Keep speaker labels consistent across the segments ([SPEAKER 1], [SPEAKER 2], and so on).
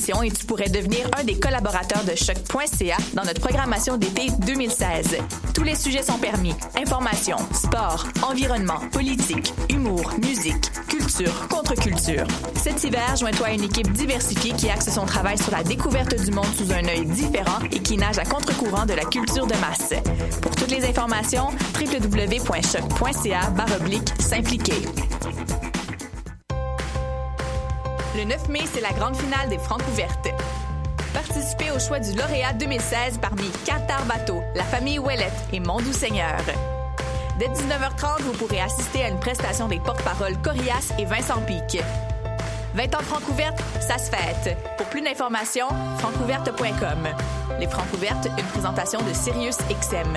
[SPEAKER 1] et tu pourrais devenir un des collaborateurs de choc.ca dans notre programmation d'été 2016. Tous les sujets sont permis. Information, sport, environnement, politique, humour, musique, culture, contre-culture. Cet hiver, joins-toi à une équipe diversifiée qui axe son travail sur la découverte du monde sous un œil différent et qui nage à contre-courant de la culture de masse. Pour toutes les informations, www.choc.ca s'impliquer. Le 9 mai, c'est la grande finale des Francs ouvertes. Participez au choix du lauréat 2016 parmi Qatar Bateau, la famille Ouellette et Mondou Seigneur. Dès 19h30, vous pourrez assister à une prestation des porte-paroles Corias et Vincent Pic. 20 ans de Francouverte, ça se fête. Pour plus d'informations, francouverte.com. Les Francouvertes, une présentation de Sirius XM.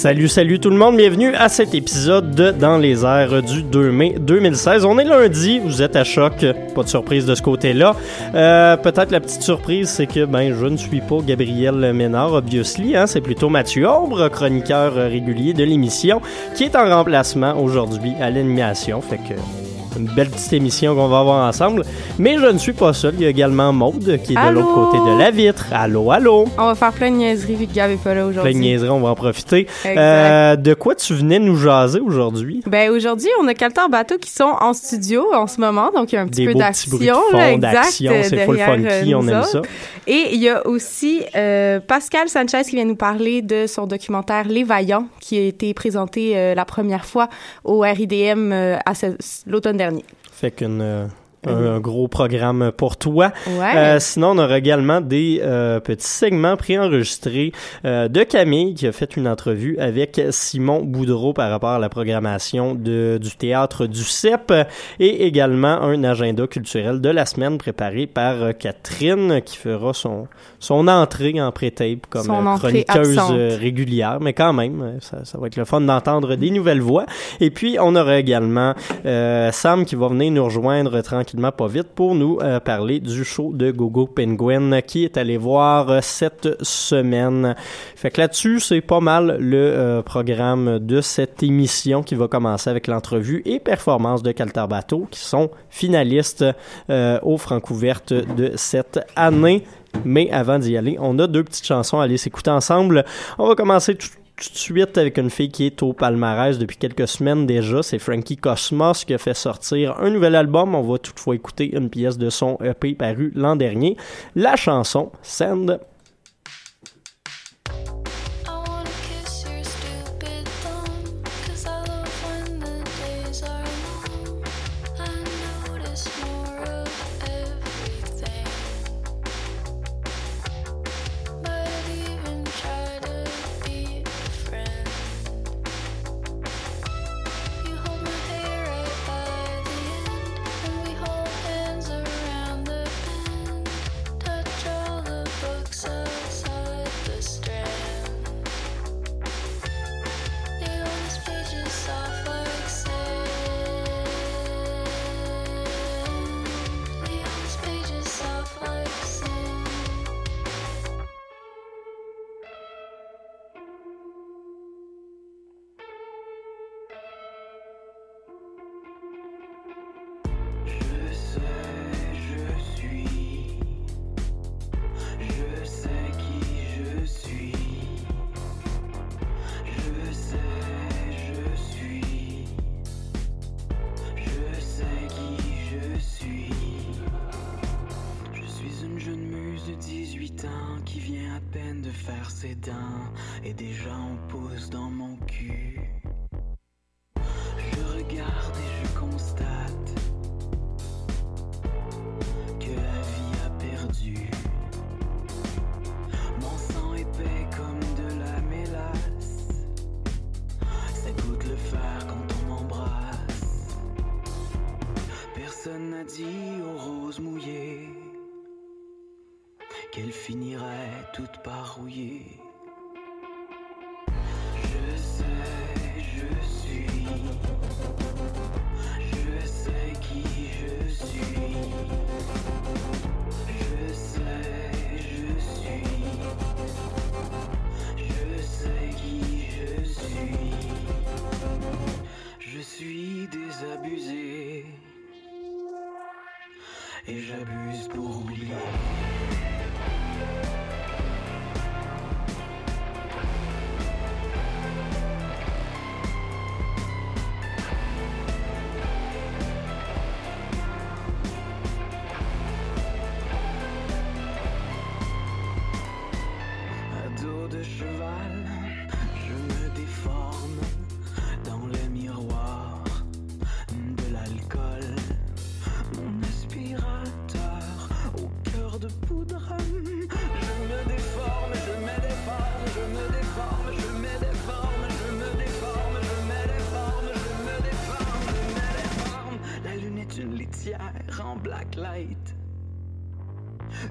[SPEAKER 2] Salut, salut tout le monde, bienvenue à cet épisode de Dans les airs du 2 mai 2016. On est lundi, vous êtes à choc, pas de surprise de ce côté-là. Euh, Peut-être la petite surprise, c'est que ben je ne suis pas Gabriel Ménard, obviously, hein, c'est plutôt Mathieu Ombre, chroniqueur régulier de l'émission, qui est en remplacement aujourd'hui à l'animation. Fait que une belle petite émission qu'on va avoir ensemble. Mais je ne suis pas seul. Il y a également Maude qui est de
[SPEAKER 3] Allô?
[SPEAKER 2] l'autre côté de la vitre. Allô, allô?
[SPEAKER 3] On va faire plein de niaiseries vu que Gab est pas là
[SPEAKER 2] Plein
[SPEAKER 3] aujourd'hui.
[SPEAKER 2] de niaiseries, on va en profiter. Euh, de quoi tu venais nous jaser aujourd'hui?
[SPEAKER 3] Ben aujourd'hui, on a Caltar Bateau qui sont en studio en ce moment, donc il y a un petit
[SPEAKER 2] Des
[SPEAKER 3] peu
[SPEAKER 2] de
[SPEAKER 3] d'action,
[SPEAKER 2] d'action,
[SPEAKER 3] euh,
[SPEAKER 2] c'est full
[SPEAKER 3] derrière,
[SPEAKER 2] funky,
[SPEAKER 3] euh,
[SPEAKER 2] on aime
[SPEAKER 3] autres.
[SPEAKER 2] ça.
[SPEAKER 3] Et il y a aussi euh, Pascal Sanchez qui vient nous parler de son documentaire Les Vaillants, qui a été présenté euh, la première fois au RIDM euh, à l'automne dernier.
[SPEAKER 2] Euh, un, un gros programme pour toi.
[SPEAKER 3] Ouais.
[SPEAKER 2] Euh, sinon, on aura également des euh, petits segments préenregistrés euh, de Camille qui a fait une entrevue avec Simon Boudreau par rapport à la programmation de, du théâtre du CEP et également un agenda culturel de la semaine préparé par euh, Catherine qui fera son, son entrée en pré-tape comme
[SPEAKER 3] Son
[SPEAKER 2] chroniqueuse régulière, mais quand même, ça, ça va être le fun d'entendre des nouvelles voix. Et puis, on aura également Sam qui va venir nous rejoindre tranquillement, pas vite, pour nous euh, parler du show de Gogo Penguin qui est allé voir euh, cette semaine. Fait que là-dessus, c'est pas mal le euh, programme de cette émission qui va commencer avec l'entrevue et performance de Caltarbato qui sont finalistes euh, aux Francouvertes de cette année. Mais avant d'y aller, on a deux petites chansons à aller s'écouter ensemble. On va commencer tout, tout de suite avec une fille qui est au palmarès depuis quelques semaines déjà. C'est Frankie Cosmos qui a fait sortir un nouvel album. On va toutefois écouter une pièce de son EP paru l'an dernier. La chanson Send.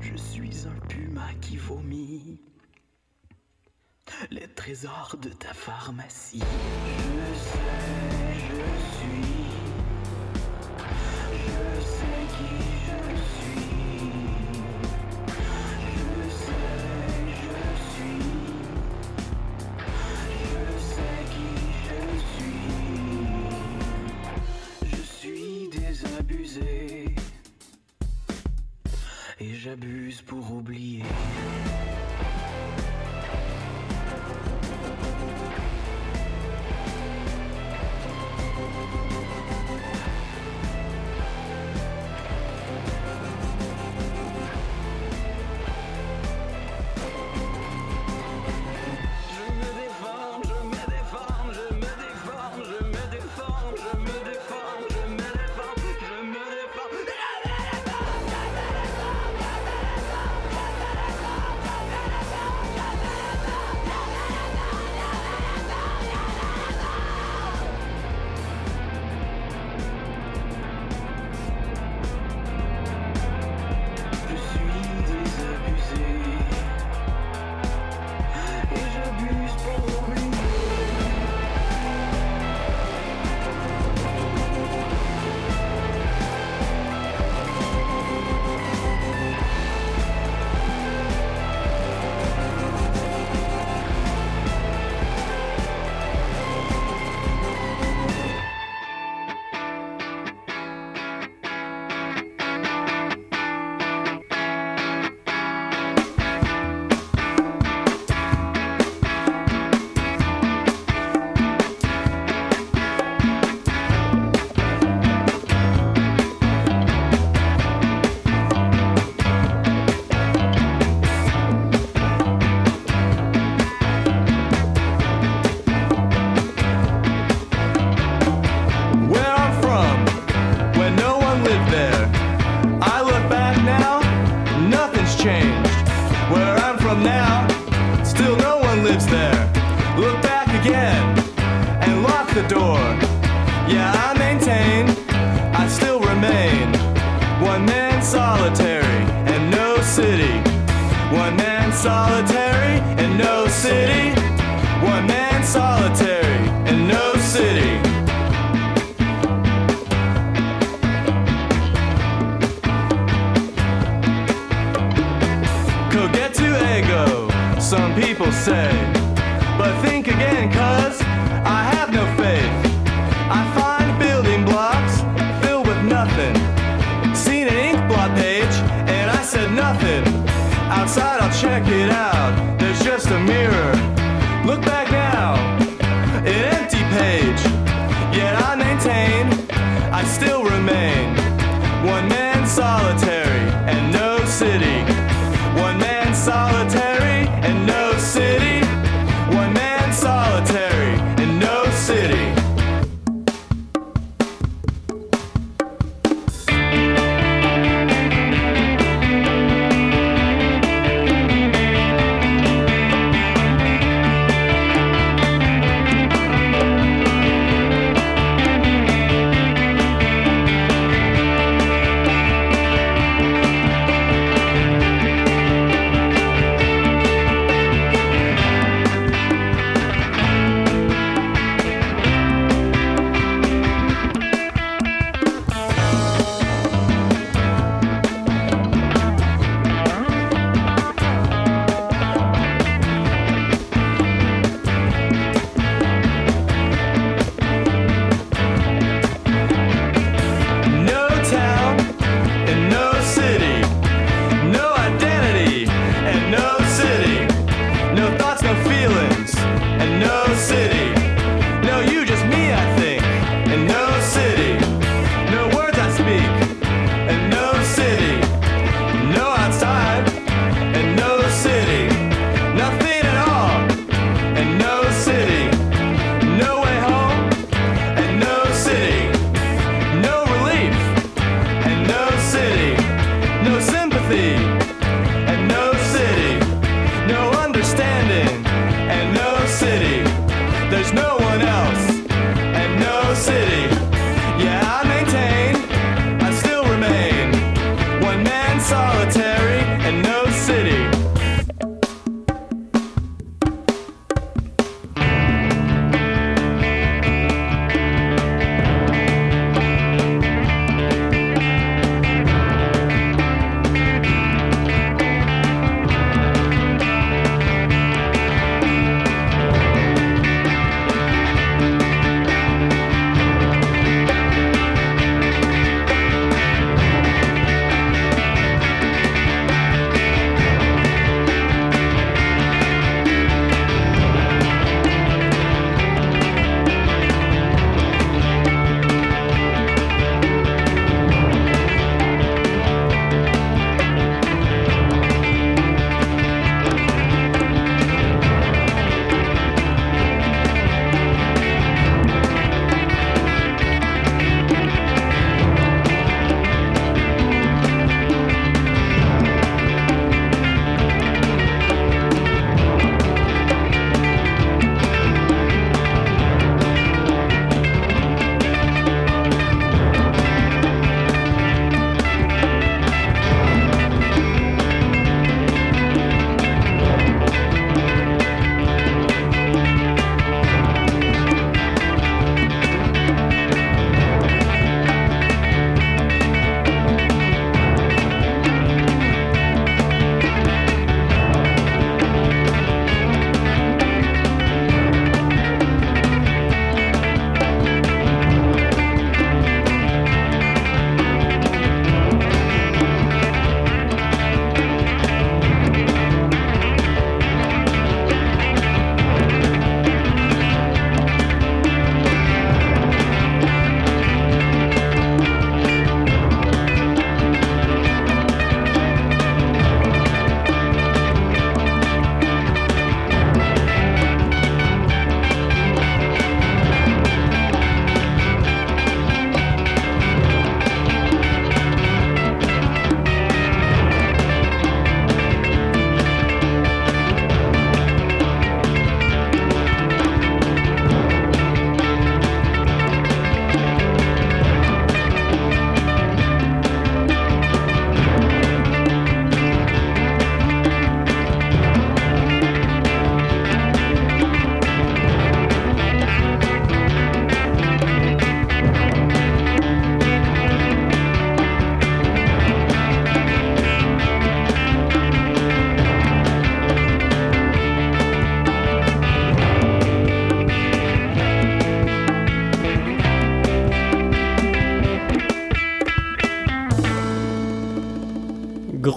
[SPEAKER 4] Je suis un puma qui vomit les trésors de ta pharmacie. Je sais, je suis. Je sais qui je suis.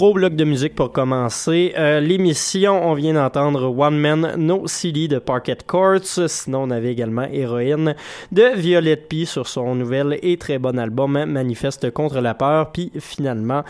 [SPEAKER 2] Gros bloc de musique pour commencer. Euh, L'émission, on vient d'entendre One Man No City de Parquet Courts. Sinon, on avait également Héroïne de Violette P sur son nouvel et très bon album Manifeste contre la peur. Puis finalement,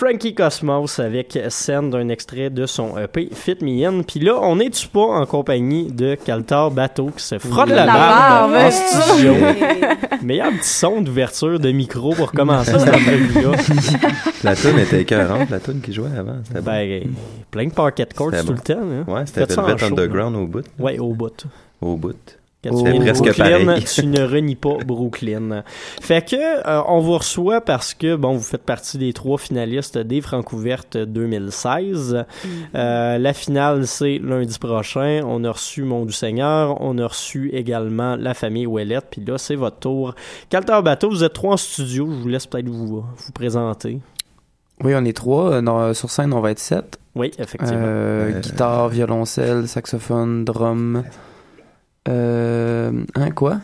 [SPEAKER 2] Frankie Cosmos avec scène d'un extrait de son EP Fit Me In. Puis là, on n'est-tu pas en compagnie de Caltar Bateau qui se frotte la,
[SPEAKER 3] La
[SPEAKER 2] barbe,
[SPEAKER 3] barbe.
[SPEAKER 2] en studio? Meilleur petit son d'ouverture de micro pour commencer cette entrevue-là.
[SPEAKER 5] La tune était écœurante, la tune qui jouait avant. Bon.
[SPEAKER 2] Ben, plein de parquet courts tout
[SPEAKER 5] bon.
[SPEAKER 2] le temps. Hein?
[SPEAKER 5] Ouais, c'était Velvet
[SPEAKER 2] show,
[SPEAKER 5] Underground au bout.
[SPEAKER 2] Ouais, au bout.
[SPEAKER 5] Au bout.
[SPEAKER 2] Quand tu
[SPEAKER 5] presque
[SPEAKER 2] Brooklyn,
[SPEAKER 5] pareil.
[SPEAKER 2] tu ne renies pas Brooklyn. Fait que euh, on vous reçoit parce que bon, vous faites partie des trois finalistes des Francouvertes 2016.
[SPEAKER 3] Mm-hmm.
[SPEAKER 2] Euh, la finale c'est lundi prochain. On a reçu Mon Doux Seigneur, on a reçu également la famille Ouellette. Puis là c'est votre tour. Calter Bateau, vous êtes trois en studio. Je vous laisse peut-être vous vous présenter.
[SPEAKER 6] Oui, on est trois. Euh, non, sur scène, on va être sept.
[SPEAKER 2] Oui, effectivement.
[SPEAKER 6] Euh,
[SPEAKER 5] Euh,
[SPEAKER 6] Guitare, violoncelle, saxophone, drum. Euh, hein, quoi?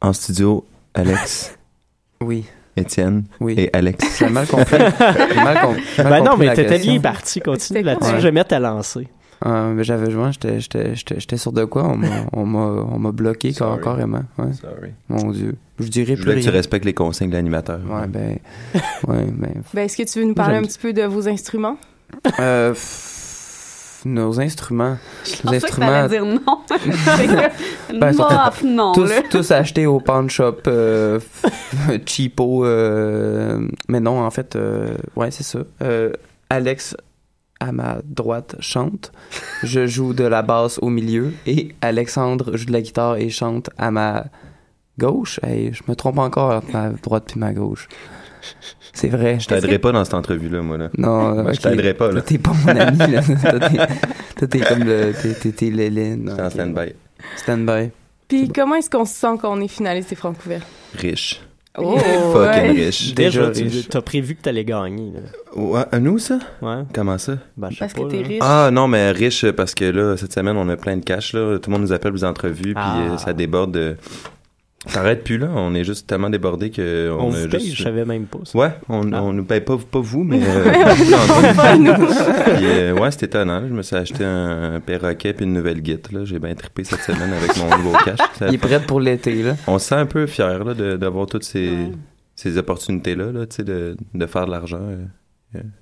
[SPEAKER 5] En studio, Alex,
[SPEAKER 6] Oui,
[SPEAKER 5] Étienne
[SPEAKER 6] oui.
[SPEAKER 5] et Alex.
[SPEAKER 6] J'ai mal compris. Mal, com- mal
[SPEAKER 2] ben non, mais t'étais bien parti. Continue là-dessus.
[SPEAKER 6] quoi?
[SPEAKER 2] Je vais mettre à lancer.
[SPEAKER 6] Euh, mais j'avais joué, j'étais, j'étais, j'étais, j'étais sur de quoi? On m'a, on m'a, on m'a bloqué
[SPEAKER 5] Sorry.
[SPEAKER 6] carrément. Ouais.
[SPEAKER 5] Sorry.
[SPEAKER 6] Mon Dieu. Je dirais
[SPEAKER 5] Je
[SPEAKER 6] plus
[SPEAKER 5] voulais que tu
[SPEAKER 6] rien.
[SPEAKER 5] respectes les consignes de l'animateur.
[SPEAKER 6] Ouais, ben, ouais, ben,
[SPEAKER 3] Ben, est-ce que tu veux nous parler un petit peu de vos instruments?
[SPEAKER 6] euh, nos instruments.
[SPEAKER 7] Je
[SPEAKER 6] Nos
[SPEAKER 7] pensais que
[SPEAKER 6] instruments.
[SPEAKER 7] dire non.
[SPEAKER 6] Ben,
[SPEAKER 7] Mof, non,
[SPEAKER 6] tous, achetés au pawn shop euh, cheapo euh, mais non en fait euh, ouais c'est ça Alex à ma droite chante je joue de la basse au milieu et Alexandre joue de la guitare et chante à ma gauche hey, je me trompe encore entre ma droite puis ma gauche c'est vrai
[SPEAKER 5] Je t'aiderai pas dans cette entrevue-là, moi. Là.
[SPEAKER 6] non
[SPEAKER 5] Moi,
[SPEAKER 6] ok.
[SPEAKER 5] Je t'aiderai pas.
[SPEAKER 6] Toi,
[SPEAKER 5] Là.
[SPEAKER 6] t'es pas mon ami là toi t'es, t'es comme le t'es, t'es, t'es l'Hélène
[SPEAKER 5] J'étais en stand-by.
[SPEAKER 6] stand-by
[SPEAKER 3] Puis comment est-ce qu'on se sent quand on est finaliste des Francouverts?
[SPEAKER 5] Riche.
[SPEAKER 3] Oh,
[SPEAKER 5] Fucking
[SPEAKER 3] ouais.
[SPEAKER 5] riche.
[SPEAKER 2] Déjà,
[SPEAKER 6] Déjà
[SPEAKER 2] t'as prévu que t'allais gagner. Là.
[SPEAKER 5] Ouais, à nous, ça?
[SPEAKER 2] Ouais.
[SPEAKER 5] Comment ça?
[SPEAKER 2] Ben, je sais
[SPEAKER 7] Parce
[SPEAKER 2] pas,
[SPEAKER 7] que t'es riche.
[SPEAKER 5] Ah non, mais riche parce que là, cette semaine, on a plein de cash. Là. Tout le monde nous appelle aux entrevues, puis
[SPEAKER 2] Ah.
[SPEAKER 5] euh, ça déborde. de- Ça arrête plus, là. On est juste tellement débordé que
[SPEAKER 2] On
[SPEAKER 5] on,
[SPEAKER 2] vous
[SPEAKER 5] a
[SPEAKER 2] paye,
[SPEAKER 5] juste...
[SPEAKER 2] je savais même pas ça.
[SPEAKER 5] Ouais, on,
[SPEAKER 2] Ah.
[SPEAKER 5] on nous paye pas, pas vous, mais euh, Puis, euh, ouais, c'était étonnant. Je me suis acheté un, perroquet puis une nouvelle guide. Là, j'ai bien trippé cette semaine avec mon nouveau cash. Ça
[SPEAKER 6] il est prêt pour l'été là
[SPEAKER 5] On se sent un peu fier là de- d'avoir toutes ces,
[SPEAKER 7] Ouais.
[SPEAKER 5] ces opportunités là, là tu sais, de, de faire de l'argent. euh,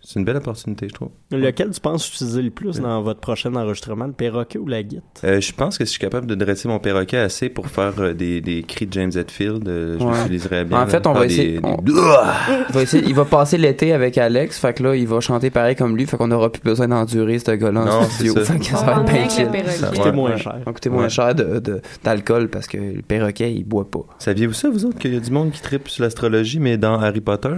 [SPEAKER 5] C'est une belle opportunité, je trouve.
[SPEAKER 2] Lequel tu penses utiliser le plus dans votre prochain enregistrement, le perroquet ou la guite?
[SPEAKER 5] Euh, je pense que si je suis capable de dresser mon perroquet assez pour faire euh, des, des cris de James Hetfield, euh, je
[SPEAKER 6] Ouais.
[SPEAKER 5] l'utiliserais bien.
[SPEAKER 6] En fait, on
[SPEAKER 5] Faire
[SPEAKER 6] va
[SPEAKER 5] des-
[SPEAKER 6] essayer-
[SPEAKER 5] des-
[SPEAKER 6] on- Il va, essayer- il va passer l'été avec Alex, fait que là, il va chanter pareil comme lui, fait qu'on aura plus besoin d'endurer ce gars-là en
[SPEAKER 5] Non,
[SPEAKER 6] studio.
[SPEAKER 5] c'est ça.
[SPEAKER 6] Fait que
[SPEAKER 7] On
[SPEAKER 6] ça
[SPEAKER 7] va
[SPEAKER 6] être
[SPEAKER 5] Ouais,
[SPEAKER 2] moins cher.
[SPEAKER 6] Ça va coûter moins cher d'alcool parce que le perroquet, il boit pas.
[SPEAKER 5] Saviez-vous ça, vous autres, qu'il y a du monde qui tripe sur l'astrologie, mais dans Harry Potter?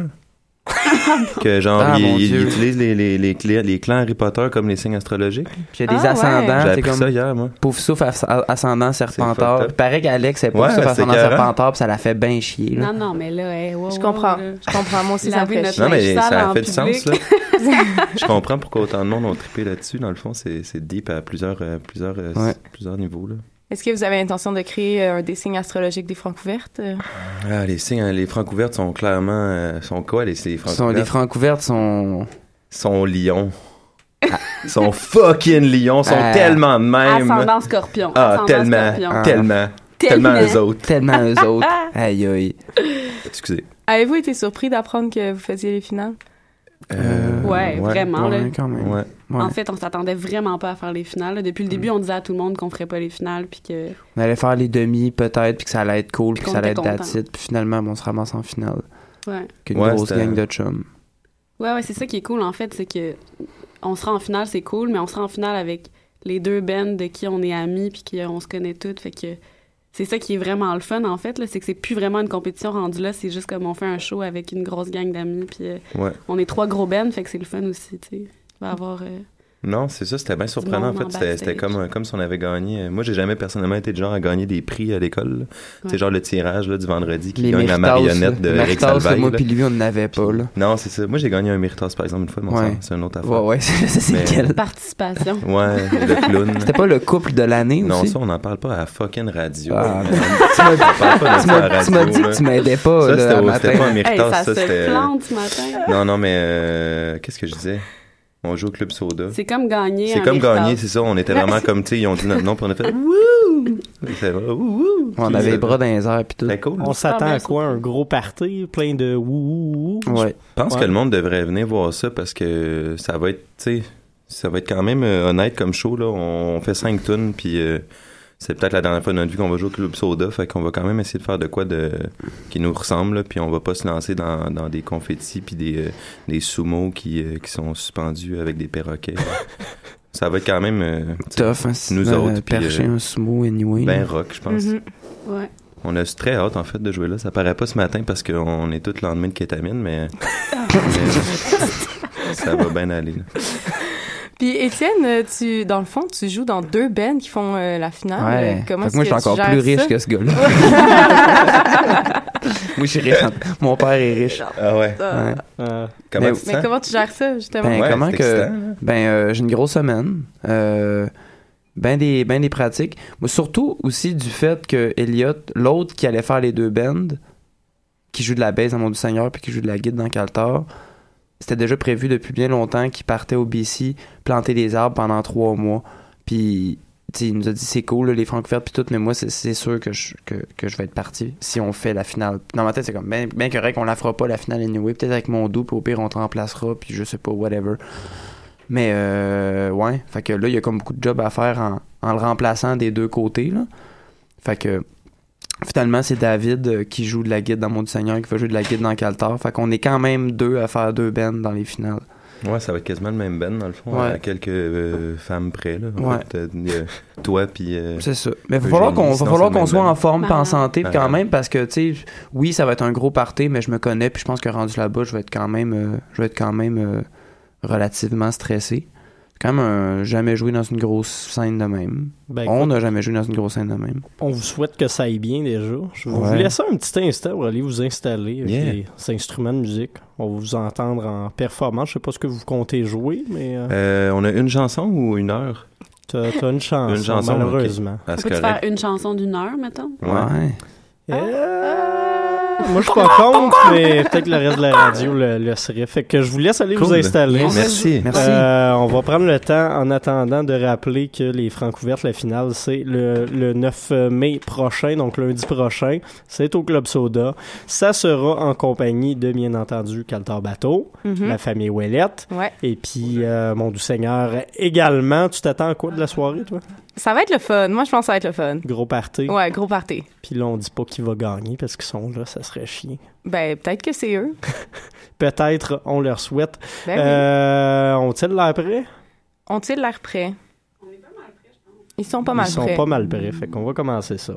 [SPEAKER 5] que genre,
[SPEAKER 6] Ah,
[SPEAKER 5] il,
[SPEAKER 6] mon
[SPEAKER 5] il-
[SPEAKER 6] Dieu.
[SPEAKER 5] il utilise les, les, les, clés- les clans Harry Potter comme les signes astrologiques.
[SPEAKER 6] Puis il y a des
[SPEAKER 3] Ah, ouais.
[SPEAKER 6] ascendants,
[SPEAKER 5] J'ai
[SPEAKER 6] c'est
[SPEAKER 5] appris
[SPEAKER 6] comme
[SPEAKER 5] ça hier, moi.
[SPEAKER 6] pauvre souffle as- ascendant serpentard. Il paraît qu'Alex est pauvre
[SPEAKER 5] Ouais,
[SPEAKER 6] souffle ascendant serpentard, puis ça la fait bien chier. Là.
[SPEAKER 7] Non, non, mais là, hey, wow,
[SPEAKER 3] Je comprends.
[SPEAKER 7] là.
[SPEAKER 3] Je comprends. Moi aussi, ça me
[SPEAKER 7] Laver
[SPEAKER 3] fait
[SPEAKER 7] notre
[SPEAKER 3] chier.
[SPEAKER 5] Non, mais ça a fait du sens, là. Je comprends pourquoi autant de monde ont trippé là-dessus. Dans le fond, c'est c'est deep à plusieurs, euh, plusieurs, euh,
[SPEAKER 6] Ouais.
[SPEAKER 5] plusieurs niveaux, là.
[SPEAKER 3] Est-ce que vous avez l'intention de créer euh, un des signes astrologiques des Francouvertes? Euh,
[SPEAKER 5] Ah, les signes, hein, les francs ouvertes sont clairement, euh, sont quoi, les, les francs
[SPEAKER 6] Sont, les
[SPEAKER 5] ouvertes?
[SPEAKER 6] francs ouvertes sont.
[SPEAKER 5] sont lions. sont fucking lions, sont
[SPEAKER 6] Ah.
[SPEAKER 5] tellement de même.
[SPEAKER 7] Ascendant scorpion.
[SPEAKER 5] Ah,
[SPEAKER 7] ascendant
[SPEAKER 5] tellement,
[SPEAKER 7] scorpion.
[SPEAKER 6] Ah.
[SPEAKER 5] tellement, tellement eux autres.
[SPEAKER 6] Tellement eux autres. Aïe, aïe.
[SPEAKER 5] Excusez.
[SPEAKER 3] Avez-vous été surpris d'apprendre que vous faisiez les finales?
[SPEAKER 5] Euh,
[SPEAKER 7] Ouais, vraiment, là.
[SPEAKER 6] Ouais, quand même.
[SPEAKER 5] Ouais.
[SPEAKER 6] Ouais.
[SPEAKER 7] En fait, on s'attendait vraiment pas à faire les finales. là. Depuis le début, on disait à tout le monde qu'on ferait pas les finales, puis que
[SPEAKER 6] On allait faire les demi, peut-être, puis que ça allait être cool, puis que ça allait être it, puis finalement, on se ramasse en finale.
[SPEAKER 7] ouais,
[SPEAKER 6] Qu'une
[SPEAKER 5] Ouais,
[SPEAKER 6] grosse gang de chums.
[SPEAKER 7] ouais, ouais, c'est ça qui est cool en fait, c'est que on sera en finale, c'est cool, mais on sera en finale avec les deux bands de qui on est amis, puis qu'on se connaît toutes, fait que c'est ça qui est vraiment le fun en fait, là, c'est que c'est plus vraiment une compétition rendue là, c'est juste comme on fait un show avec une grosse gang d'amis, puis euh,
[SPEAKER 5] Ouais.
[SPEAKER 7] on est trois gros bands, fait que c'est le fun aussi, tu sais. Va avoir euh,
[SPEAKER 5] Non, c'est ça, c'était bien surprenant. En fait, c'était comme, comme si on avait gagné. Moi, j'ai jamais personnellement été du genre à gagner des prix à l'école. là. C'est
[SPEAKER 7] Ouais.
[SPEAKER 5] genre le tirage là, du vendredi qui
[SPEAKER 6] Les
[SPEAKER 5] gagne la marionnette de. Eric Salvaille.
[SPEAKER 6] moi puis lui, on n'avait pas, là.
[SPEAKER 5] Non, c'est ça. Moi, j'ai gagné un Méritas, par exemple, une fois, mais
[SPEAKER 6] Ouais.
[SPEAKER 5] c'est un autre affaire.
[SPEAKER 6] Ouais, ouais, c'est c'est
[SPEAKER 5] Mais-
[SPEAKER 6] quel?
[SPEAKER 7] Participation.
[SPEAKER 5] Ouais, le clown.
[SPEAKER 6] C'était pas le couple de l'année
[SPEAKER 5] Non,
[SPEAKER 6] aussi?
[SPEAKER 5] ça, on n'en parle pas à fucking radio.
[SPEAKER 6] Ah,
[SPEAKER 5] On
[SPEAKER 6] tu m'as-
[SPEAKER 5] de
[SPEAKER 6] dit que tu m'aidais pas,
[SPEAKER 5] Ça, c'était pas un Méritas,
[SPEAKER 7] ça
[SPEAKER 5] c'était...
[SPEAKER 7] plante ce matin.
[SPEAKER 5] Non, non, mais euh, qu'est-ce que je disais? On joue au Club Soda.
[SPEAKER 7] C'est comme gagner.
[SPEAKER 5] C'est comme gagner, c'est ça. On était vraiment comme, tu sais, ils ont dit notre nom, puis on a fait wouh! Wouh, wouh!
[SPEAKER 6] On avait les bras dans les airs puis tout.
[SPEAKER 5] Cool.
[SPEAKER 2] On s'attend
[SPEAKER 7] bien
[SPEAKER 2] à quoi? Un gros party, plein de wou wou wou?
[SPEAKER 6] Ouais.
[SPEAKER 5] Je pense
[SPEAKER 2] Ouais.
[SPEAKER 5] que le monde devrait venir voir ça parce que ça va être, tu sais, ça va être quand même euh, honnête comme show, là. On fait cinq tonnes, puis euh, c'est peut-être la dernière fois de notre vie qu'on va jouer au Club Soda, fait qu'on va quand même essayer de faire de quoi de qui nous ressemble, là, puis on va pas se lancer dans, dans des confettis puis des, euh, des sumos qui, euh, qui sont suspendus avec des perroquets. ça va être quand même euh,
[SPEAKER 6] Tough, hein, si
[SPEAKER 5] nous
[SPEAKER 6] tu
[SPEAKER 5] autres,
[SPEAKER 6] veux
[SPEAKER 5] puis,
[SPEAKER 6] percher
[SPEAKER 5] euh,
[SPEAKER 6] un sumo anyway.
[SPEAKER 5] ben rock, je pense.
[SPEAKER 3] Mhm.
[SPEAKER 7] Ouais.
[SPEAKER 5] On a très hâte, en fait, de jouer là. Ça paraît pas ce matin parce qu'on est tous le lendemain de kétamine, mais, mais ça va bien aller. là.
[SPEAKER 3] Puis Étienne, euh, tu, dans le fond, tu joues dans deux bands qui font euh, la finale.
[SPEAKER 6] Ouais.
[SPEAKER 3] Euh, Comment
[SPEAKER 6] moi, je suis encore plus riche
[SPEAKER 3] ça?
[SPEAKER 6] que ce gars-là. moi, je suis riche. Mon père est riche.
[SPEAKER 5] Ah ouais.
[SPEAKER 6] Ouais.
[SPEAKER 2] Euh,
[SPEAKER 5] Comment
[SPEAKER 6] Mais-
[SPEAKER 3] Mais comment tu gères ça, justement?
[SPEAKER 6] Ben,
[SPEAKER 5] Ouais,
[SPEAKER 6] comment que.
[SPEAKER 5] excitant, hein?
[SPEAKER 6] Ben, euh, j'ai une grosse semaine. Euh, ben, des, ben des pratiques. Moi, surtout aussi du fait que Elliot, l'autre qui allait faire les deux bands, qui joue de la baisse dans Mon du Seigneur puis qui joue de la guide dans Caltar, c'était déjà prévu depuis bien longtemps qu'il partait au BC planter des arbres pendant trois mois. Puis, il nous a dit c'est cool, là, les francophones puis tout, mais moi, c'est- sûr que je, que, que je vais être parti si on fait la finale. Dans ma tête, c'est comme bien ben correct, on la fera pas la finale anyway. Peut-être avec mon puis au pire, on te remplacera, puis je sais pas, whatever. Mais, euh, ouais. Fait que là, il y a comme beaucoup de job à faire en, en le remplaçant des deux côtés, là. Fait que, finalement, c'est David euh, qui joue de la guide dans Mon du Seigneur, qui va jouer de la guide dans Caltar. Fait qu'on est quand même deux à faire deux bands dans les finales.
[SPEAKER 5] Ouais, ça va être quasiment le même Ben, dans le fond,
[SPEAKER 6] Ouais.
[SPEAKER 5] à quelques euh, femmes près. Là.
[SPEAKER 6] Ouais.
[SPEAKER 5] fait, euh, toi, puis. euh,
[SPEAKER 6] C'est ça. Mais il va falloir qu'on soit en forme pis en santé quand
[SPEAKER 5] Ah.
[SPEAKER 6] même parce que tu sais oui ça va être un gros party mais je me connais puis je pense que rendu là-bas je vais être quand même euh, je vais être quand même euh, relativement stressé. Quand même un- jamais joué dans une grosse scène de même.
[SPEAKER 2] ben,
[SPEAKER 6] On n'a jamais joué dans une grosse scène de même.
[SPEAKER 2] on vous souhaite que ça aille bien déjà. Je vais
[SPEAKER 6] Ouais.
[SPEAKER 2] vous laisser un petit instant pour aller vous installer avec
[SPEAKER 5] Yeah.
[SPEAKER 2] les instruments de musique. On va vous entendre en performance. Je sais pas ce que vous comptez jouer, mais euh,
[SPEAKER 5] euh, on a une chanson ou une heure?
[SPEAKER 2] t'as t'as une chance,
[SPEAKER 5] Une chanson,
[SPEAKER 2] malheureusement.
[SPEAKER 5] Ah,
[SPEAKER 7] On faire une chanson d'une heure, mettons?
[SPEAKER 5] Ouais.
[SPEAKER 2] Euh, moi, je suis pas contre, mais peut-être que le reste de la radio le, le serait. Fait que je vous laisse aller vous installer.
[SPEAKER 5] Merci.
[SPEAKER 6] Merci.
[SPEAKER 2] Euh, on va prendre le temps, en attendant, de rappeler que les Francouvertes, la finale, c'est le, le 9 mai prochain, donc lundi prochain. C'est au Club Soda. Ça sera en compagnie de, bien entendu, Caltar Bateau,
[SPEAKER 3] Mhm.
[SPEAKER 2] la famille Ouellette,
[SPEAKER 3] Ouais.
[SPEAKER 2] et puis euh, mon doux Seigneur également. Tu t'attends à quoi de la soirée, toi?
[SPEAKER 3] Ça va être le fun. Moi, je pense que ça va être le fun.
[SPEAKER 2] Gros party.
[SPEAKER 3] Ouais, gros party.
[SPEAKER 2] Puis là, on dit pas qui va gagner parce qu'ils sont là, ça serait chiant.
[SPEAKER 3] Ben, peut-être que c'est eux.
[SPEAKER 2] Peut-être, on leur souhaite.
[SPEAKER 3] Ben oui.
[SPEAKER 2] Euh, on tient l'air prêt?
[SPEAKER 3] Ont-ils l'air prêts? Ils sont pas mal
[SPEAKER 2] Ils sont
[SPEAKER 3] prêts.
[SPEAKER 2] pas mal prêts, fait qu'on va commencer ça.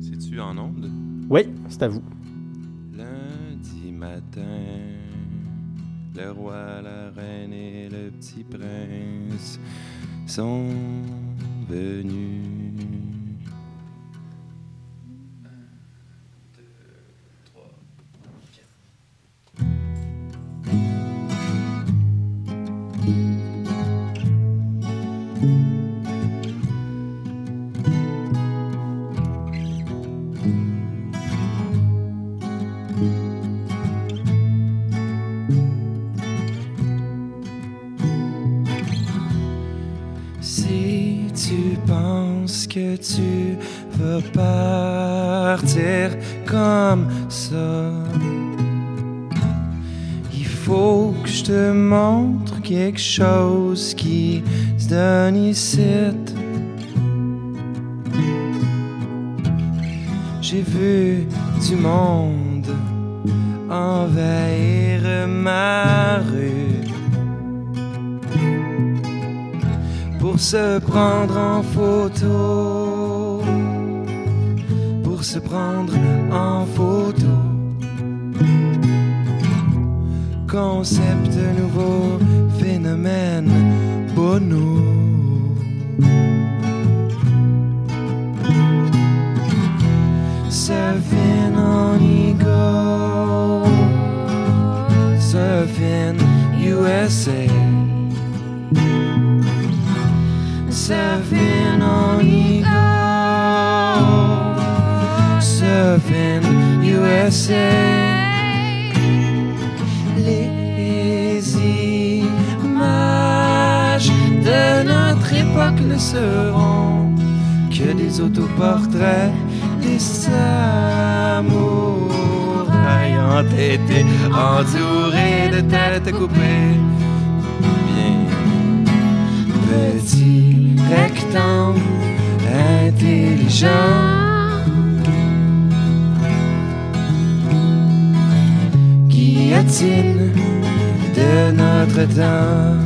[SPEAKER 5] C'est-tu en onde?
[SPEAKER 2] Oui, c'est à vous.
[SPEAKER 5] Lundi matin, le roi, la reine et le petit prince sont venus. Il faut que je te montre quelque chose qui se donne ici. J'ai vu du monde envahir ma rue. pour se prendre en photo, pour se prendre en photo.
[SPEAKER 8] concept, nouveau phénomène, bono. Les images de notre époque ne seront que des autoportraits des samouraïs entêtés, entourés de têtes coupées. Bien petit rectangle intelligent. De notre temps.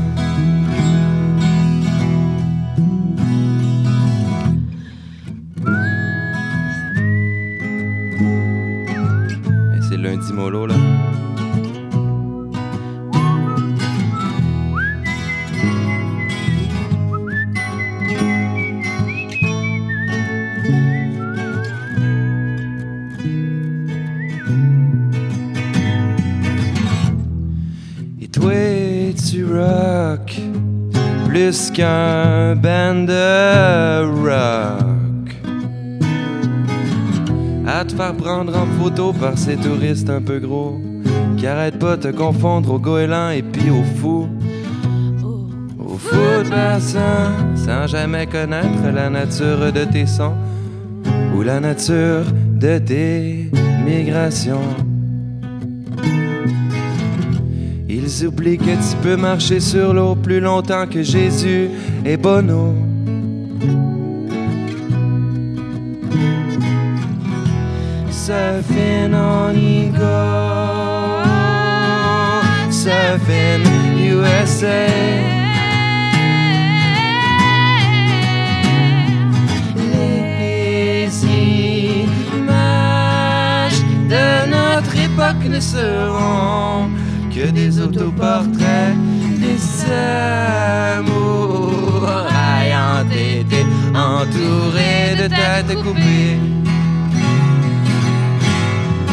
[SPEAKER 8] Qu'un band de rock. À te faire prendre en photo par ces touristes un peu gros qui arrêtent pas de te confondre au goéland et puis au fou. Au fou de bassin, sans jamais connaître la nature de tes sons ou la nature de tes migrations. Ils oublient que tu peux marcher sur l'eau plus longtemps que Jésus et Bono. Surfing on ego, surfing USA. Les images de notre époque ne seront des autoportraits des samouraïs entêtés, entourés de têtes coupées.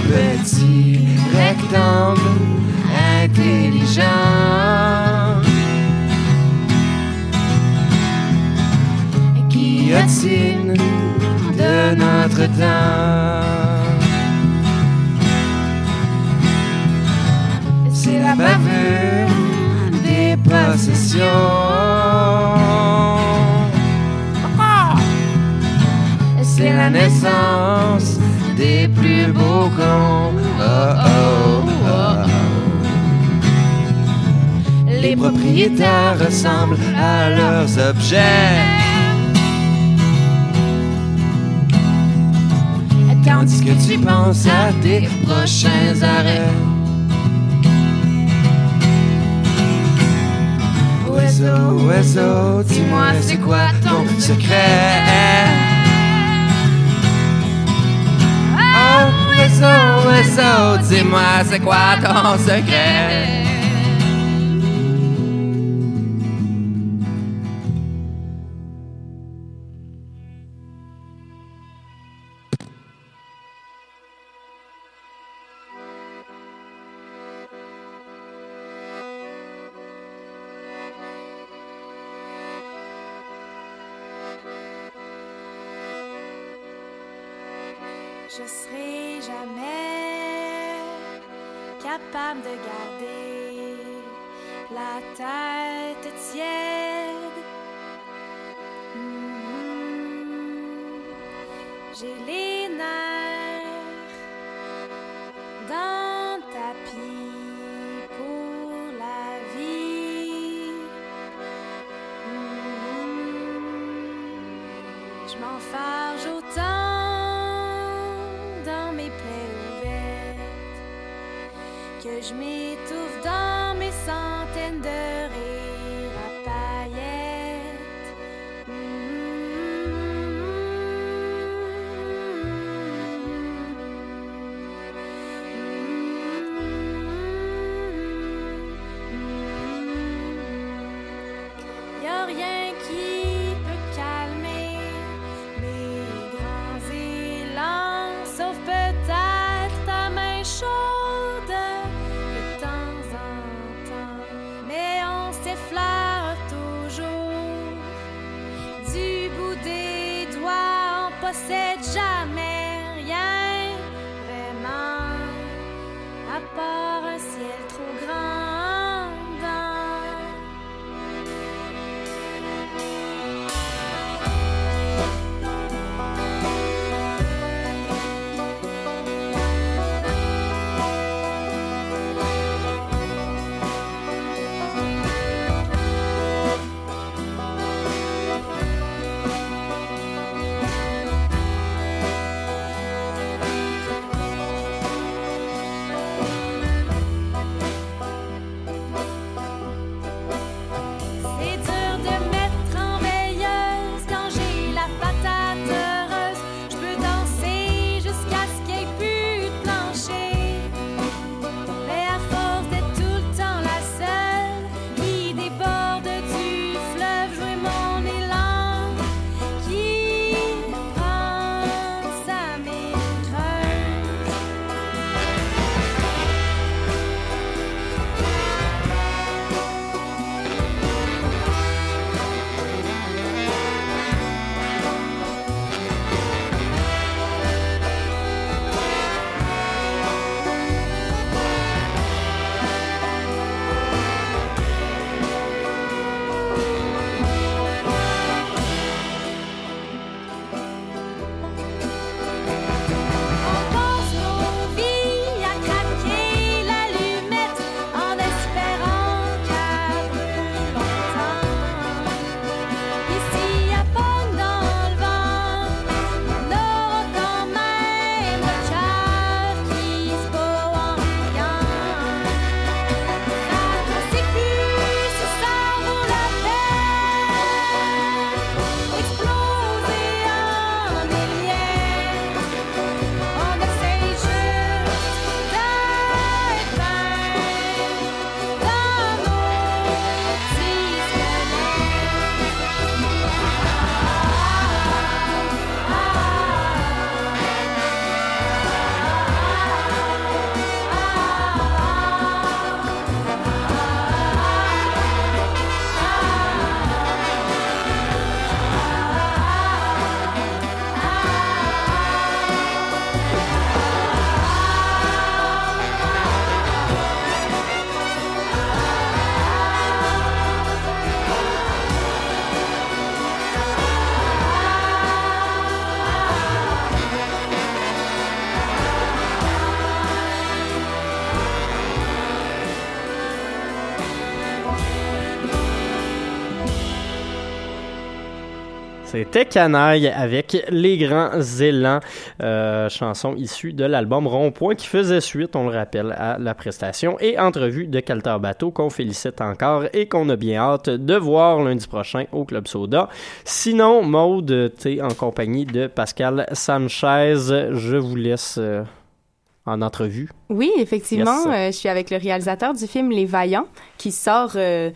[SPEAKER 8] Petit rectangle intelligent. Guillotine de notre temps? Naissance des plus beaux cons. Oh, oh, oh, oh. Les propriétaires ressemblent à leurs objets. Tandis que tu penses à tes prochains arrêts. Oiseau, oiseau, dis-moi c'est quoi ton secret? Oiseau, oiseau, dis-moi c'est quoi ton secret?
[SPEAKER 9] Que je m'étouffe dans mes centaines de rires
[SPEAKER 2] C'était Canaille avec Les Grands Élans, euh, chanson issue de l'album Rond-Point qui faisait suite, on le rappelle, à la prestation et entrevue de Calter Bateau qu'on félicite encore et qu'on a bien hâte de voir lundi prochain au Club Soda. Sinon, Maude, t'es en compagnie de Pascal Sanchez. Je vous laisse euh, en entrevue.
[SPEAKER 3] Oui, effectivement,
[SPEAKER 2] Yes.
[SPEAKER 3] euh, je suis avec le réalisateur du film Les Vaillants, qui sort euh,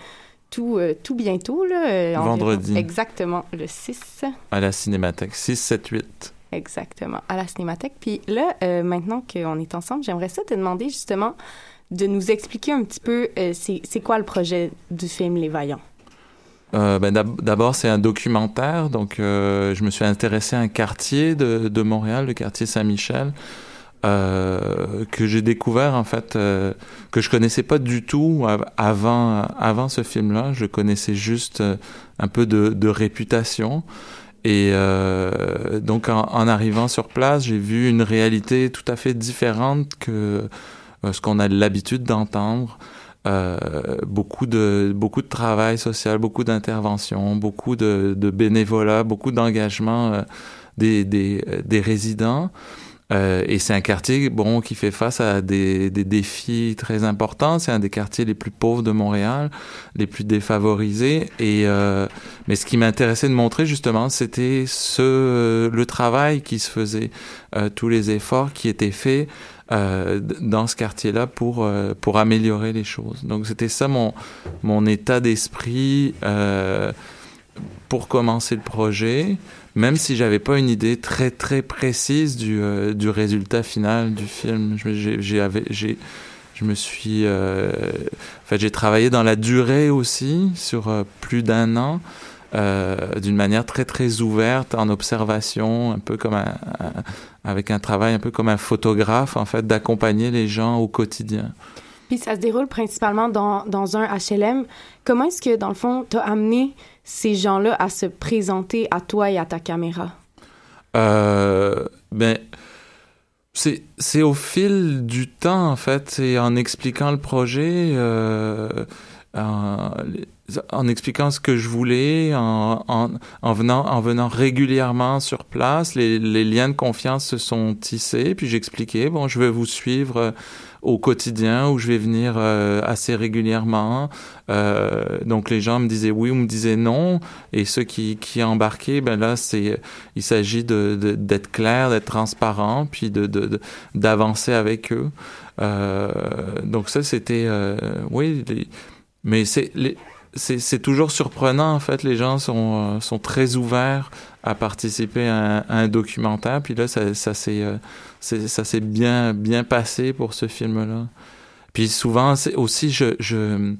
[SPEAKER 3] tout, euh, tout bientôt. Là, euh, environ-
[SPEAKER 10] Vendredi.
[SPEAKER 3] Exactement, le 6.
[SPEAKER 10] À la Cinémathèque. 6, 7, 8.
[SPEAKER 3] Exactement, à la Cinémathèque. Puis là, euh, maintenant qu'on est ensemble, j'aimerais ça te demander justement de nous expliquer un petit peu euh, c'est quoi le projet du film Les Vaillants?
[SPEAKER 10] Euh, ben, d'ab- D'abord, c'est un documentaire. Donc, je me suis intéressé à un quartier de, de Montréal, le quartier Saint-Michel, euh, que j'ai découvert, en fait, euh, que je connaissais pas du tout av- avant, avant ce film-là. Je connaissais juste euh, un peu de, de réputation. Et euh, donc, en, en arrivant sur place, j'ai vu une réalité tout à fait différente que euh, ce qu'on a l'habitude d'entendre. Beaucoup de beaucoup de travail social, beaucoup d'intervention, beaucoup de, de bénévolat, beaucoup d'engagement des, des, des résidents. Euh, et c'est un quartier bon qui fait face à des, des défis très importants. C'est un des quartiers les plus pauvres de Montréal, les plus défavorisés. Et euh, mais ce qui m'intéressait de montrer justement, c'était ce le travail qui se faisait, euh, tous les efforts qui étaient faits euh, dans ce quartier-là pour euh, pour améliorer les choses. Donc c'était ça mon mon état d'esprit euh, pour commencer le projet, même si j'avais pas une idée très très précise du euh, du résultat final du film. J'ai je me suis euh, en fait j'ai travaillé dans la durée aussi sur euh, plus d'un an. d'une manière très très ouverte en observation un peu comme un- avec un travail un peu comme un photographe en fait d'accompagner les gens au quotidien
[SPEAKER 3] Puis ça se déroule principalement dans, dans un HLM. Comment est-ce que, dans le fond, tu as amené ces gens-là à se présenter à toi et à ta caméra?
[SPEAKER 10] Euh, ben, c'est, au fil du temps, en fait. C'est en expliquant le projet, euh, en, expliquant ce que je voulais, en, en, en, venant, en venant régulièrement sur place. Les, les liens de confiance se sont tissés. Puis j'expliquais, bon, je vais vous suivre au quotidien où je vais venir euh, assez régulièrement. Euh, donc les gens me disaient oui ou me disaient non. Et ceux qui, qui embarquaient, ben là, c'est, il s'agit de, d'être clair, d'être transparent, puis de, de, d'avancer avec eux. Euh, donc ça, c'était, oui, mais c'est, c'est, c'est toujours surprenant en fait. Les gens sont, sont très ouverts à participer à un, documentaire. Puis là, ça, ça s'est, euh, bien, bien passé pour ce film-là. Puis souvent, aussi, je, je,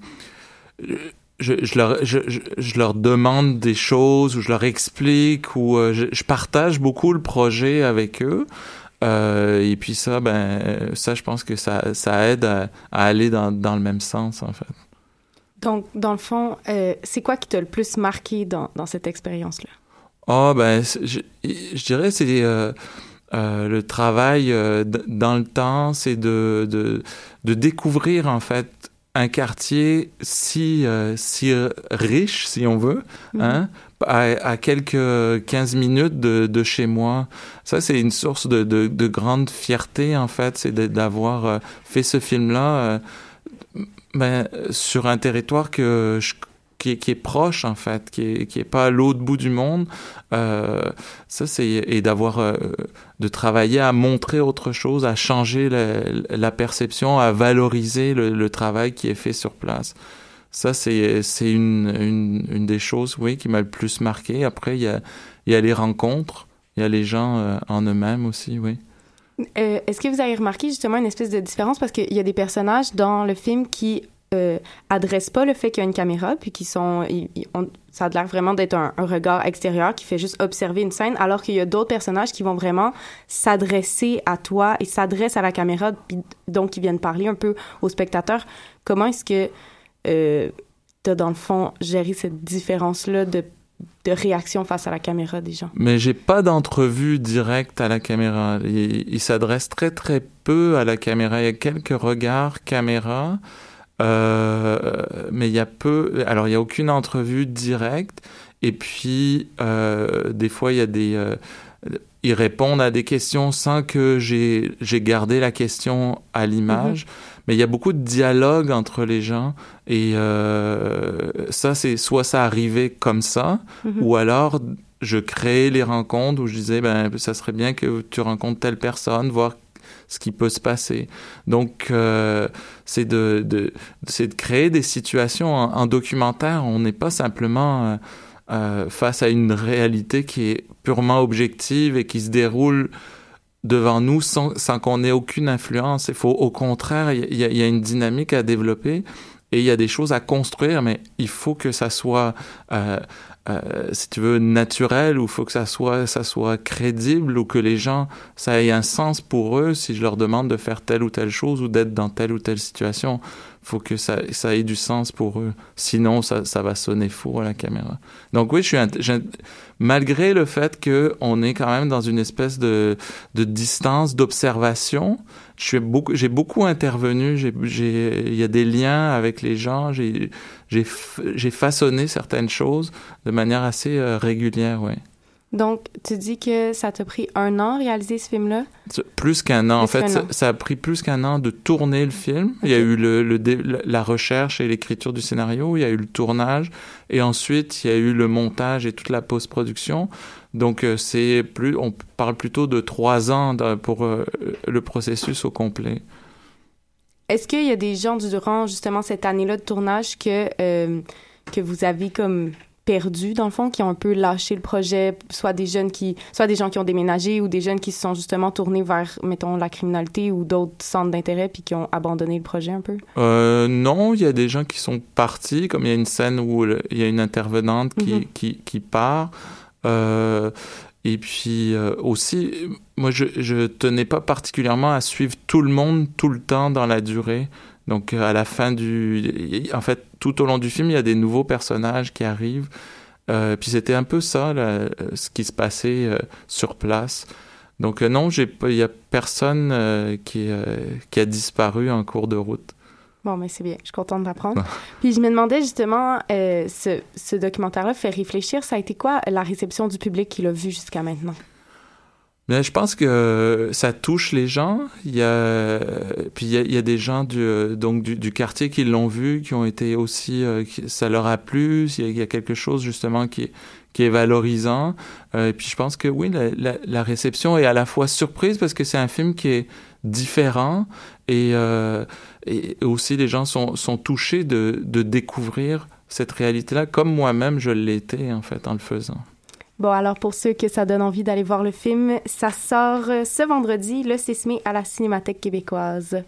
[SPEAKER 10] je, leur, je, leur demande des choses ou je leur explique ou euh, je, partage beaucoup le projet avec eux. Euh, et puis ça, ben, ça, je pense que ça, ça aide à, à aller dans, dans le même sens, en fait.
[SPEAKER 3] Donc, dans le fond, euh, c'est quoi qui t'a le plus marqué dans, dans cette expérience-là?
[SPEAKER 10] Ah, ben, je, je dirais c'est euh, euh, le travail euh, dans le temps, c'est de, de, de découvrir, en fait, un quartier si, si riche, si on veut, hein, à, à quelques 15 minutes de, de chez moi. Ça, c'est une source de, de, de grande fierté, en fait, c'est d'avoir fait ce film-là ben, sur un territoire que je qui est, proche en fait, qui est, pas à l'autre bout du monde. Euh, ça c'est et d'avoir euh, de travailler à montrer autre chose, à changer la, perception, à valoriser le, travail qui est fait sur place. Ça c'est c'est une, une des choses oui qui m'a le plus marqué. Après il y a il y a les rencontres, il y a les gens euh, en eux-mêmes aussi, oui.
[SPEAKER 3] Est-ce que vous avez remarqué justement une espèce de différence? Parce qu'il y a des personnages dans le film qui euh, adressent pas le fait qu'il y a une caméra, puis qui sont... ça a l'air vraiment d'être un, regard extérieur qui fait juste observer une scène, alors qu'il y a d'autres personnages qui vont vraiment s'adresser à toi et s'adressent à la caméra, puis donc qui viennent parler un peu aux spectateurs. Comment est-ce que euh, tu as, dans le fond, géré cette différence-là de, de réaction face à la caméra des gens?
[SPEAKER 10] Mais j'ai pas d'entrevue directe à la caméra. Il, il s'adresse très très peu à la caméra. Il y a quelques regards caméra, mais il y a peu. Alors il y a aucune entrevue directe. Et puis, euh, des fois, il y a des... euh, ils répondent à des questions sans que j'ai gardé la question à l'image. Mais il y a beaucoup de dialogue entre les gens. Et euh, ça, c'est soit ça arrivait comme ça,
[SPEAKER 11] Mhm.
[SPEAKER 10] ou alors je créais les rencontres où je disais, ben, ça serait bien que tu rencontres telle personne, voir ce qui peut se passer. Donc, euh, c'est de, créer des situations en, en documentaire. On n'est pas simplement euh, euh, face à une réalité qui est purement objective et qui se déroule devant nous sans, qu'on ait aucune influence. Il faut, au contraire, il y, a- une dynamique à développer et il y a des choses à construire, mais il faut que ça soit, euh, si tu veux, naturel ou faut que ça soit, ça soit crédible ou que les gens, ça ait un sens pour eux si je leur demande de faire telle ou telle chose ou d'être dans telle ou telle situation. Faut que ça, ça ait du sens pour eux. Sinon, ça, ça va sonner faux à la caméra. Donc oui, je suis, j'ai- malgré le fait que on est quand même dans une espèce de, de distance d'observation, je suis beaucoup, j'ai beaucoup intervenu. Il y a des liens avec les gens. J'ai façonné certaines choses de manière assez euh, régulière, ouais.
[SPEAKER 3] Donc, tu dis que ça t'a pris un an réaliser ce film-là?
[SPEAKER 10] Plus qu'un an. En fait, ça,
[SPEAKER 3] an.
[SPEAKER 10] ça a pris plus qu'un an de tourner le film. Il y a eu le, le dé- la- recherche et l'écriture du scénario, il y a eu le tournage, et ensuite il y a eu le montage et toute la post-production. Donc euh, c'est plus, on parle plutôt de trois ans pour euh, le processus au complet.
[SPEAKER 3] Est-ce qu'il y a des gens durant justement cette année-là de tournage que, euh, que vous avez comme perdu dans le fond, qui ont un peu lâché le projet, soit des jeunes qui, soit des gens qui ont déménagé ou des jeunes qui se sont justement tournés vers, mettons, la criminalité ou d'autres centres d'intérêt puis qui ont abandonné le projet un peu?
[SPEAKER 10] Euh, non, il y a des gens qui sont partis, comme il y a une scène où le- il y a une intervenante qui,
[SPEAKER 3] Mhm.
[SPEAKER 10] qui, qui part. Euh, et puis euh, aussi, moi, je, je tenais pas particulièrement à suivre tout le monde tout le temps dans la durée. Donc, euh, à la fin du... En fait, tout au long du film, il y a des nouveaux personnages qui arrivent. Euh, puis c'était un peu ça, là, ce qui se passait euh, sur place. Donc, euh, non, il y a personne euh, qui, euh, qui a disparu en cours de route.
[SPEAKER 3] Bon, mais c'est bien, je suis contente d'apprendre. Puis je me demandais justement, euh, ce, ce documentaire-là fait réfléchir, ça a été quoi la réception du public qui l'a vu jusqu'à maintenant?
[SPEAKER 10] Je pense que ça touche les gens. Il y a, puis il y a, des gens du, donc du, quartier qui l'ont vu, qui ont été aussi, euh, ça leur a plu. Il y a, quelque chose justement qui est, valorisant. Euh, et puis je pense que oui, la, réception est à la fois surprise parce que c'est un film qui est différent et, euh, aussi les gens sont, sont touchés de, de découvrir cette réalité-là comme moi-même je l'étais en fait en le faisant.
[SPEAKER 3] Bon, alors pour ceux que ça donne envie d'aller voir le film, ça sort euh, ce vendredi, le 6 mai, à la Cinémathèque québécoise.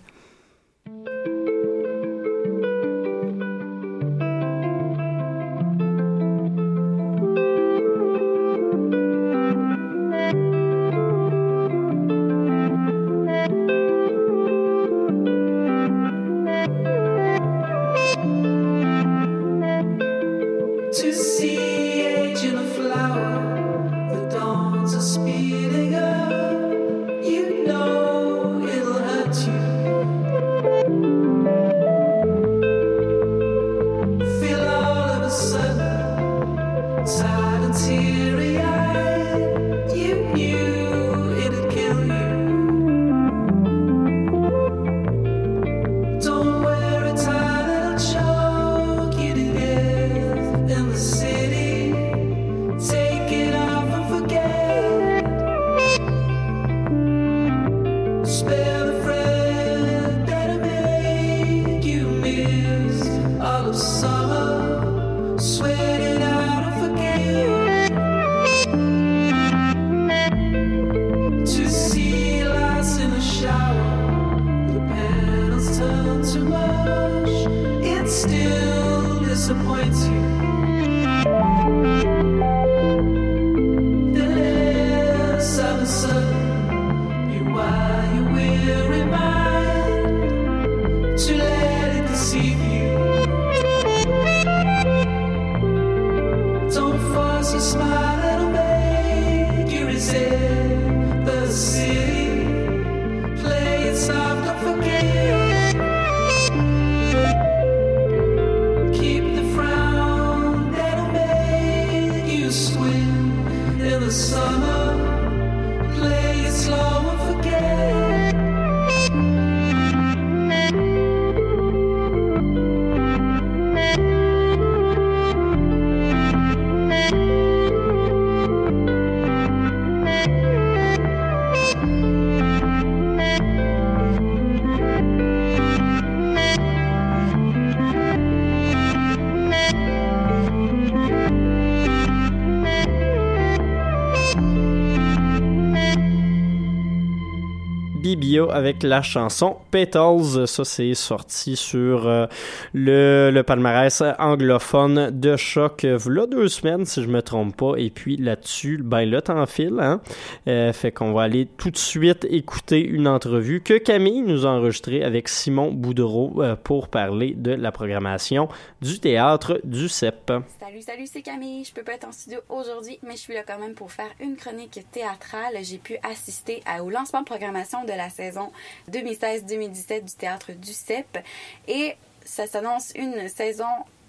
[SPEAKER 2] La chanson Petals. Ça, c'est sorti sur euh, le, le palmarès anglophone de choc euh, là deux semaines, si je me trompe pas. Et puis là-dessus, ben le temps file. Hein? Euh, fait qu'on va aller tout de suite écouter une entrevue que Camille nous a enregistrée avec Simon Boudreau euh, pour parler de la programmation du théâtre du CEP.
[SPEAKER 11] Salut, salut, c'est Camille. Je peux pas être en studio aujourd'hui, mais je suis là quand même pour faire une chronique théâtrale. J'ai pu assister à- au lancement de programmation de la saison 2016-2017 du théâtre du CEP et ça s'annonce une saison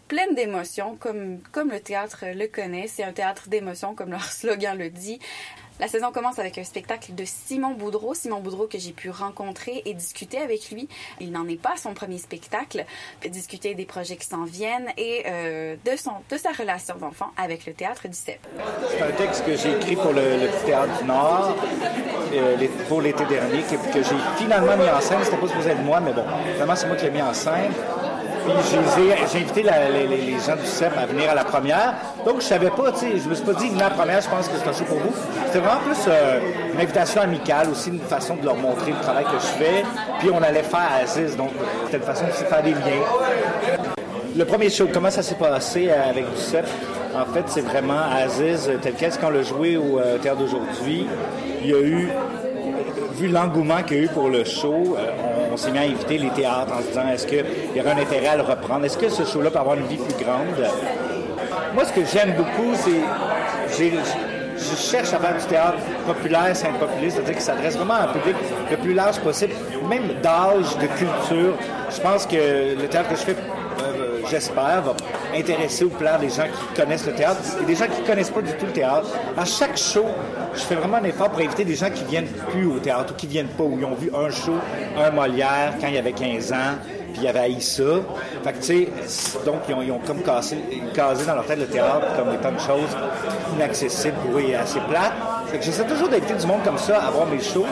[SPEAKER 11] pleine d'émotions comme, comme le théâtre le connaît. C'est un théâtre d'émotions comme leur slogan le dit. La saison commence avec un spectacle de Simon Boudreau. Simon Boudreau que j'ai pu rencontrer et discuter avec lui. Il n'en est pas à son premier spectacle. Discuter des projets qui s'en viennent et euh, de, son, de sa relation d'enfant avec le théâtre du CEP.
[SPEAKER 12] C'est un texte que j'ai écrit pour le, Théâtre du Nord euh, pour l'été dernier, que, que j'ai finalement mis en scène. C'était pas supposé être moi, mais bon, finalement, c'est moi qui l'ai mis en scène. Puis j'ai invité les, gens du CEP à venir à la première. Donc, je savais pas, tu sais, je me suis pas dit, à la première, je pense que c'est un show pour vous. C'était vraiment plus euh, une invitation amicale, aussi une façon de leur montrer le travail que je fais. Puis on allait faire à Aziz, donc c'était une façon aussi de faire des liens. Le premier show, comment ça s'est passé euh, avec du CEP? En fait, c'est vraiment Aziz euh, tel quel. Quand on l'a joué au euh, théâtre d'aujourd'hui. Il y a eu, vu l'engouement qu'il y a eu pour le show, on, s'est mis à inviter les théâtres en se disant est-ce qu'il y aurait un intérêt à le reprendre? Est-ce que ce show-là peut avoir une vie plus grande? Moi, ce que j'aime beaucoup, c'est. Je cherche à faire du théâtre populaire, simple populiste, c'est-à-dire qui s'adresse vraiment à un public le plus large possible, même d'âge, de culture. Je pense que le théâtre que je fais, euh, j'espère, va intéresser ou plaire des gens qui connaissent le théâtre et des gens qui connaissent pas du tout le théâtre. À chaque show, je fais vraiment un effort pour inviter des gens qui viennent plus au théâtre ou qui viennent pas, où ils ont vu un show, un Molière quand il y avait 15 ans, puis il y avait Aïssa. Fait que, tu sais, donc, ils ont, comme casé dans leur tête le théâtre comme étant une chose inaccessible pour eux assez plate. Fait que j'essaie toujours d'inviter du monde comme ça à voir mes shows.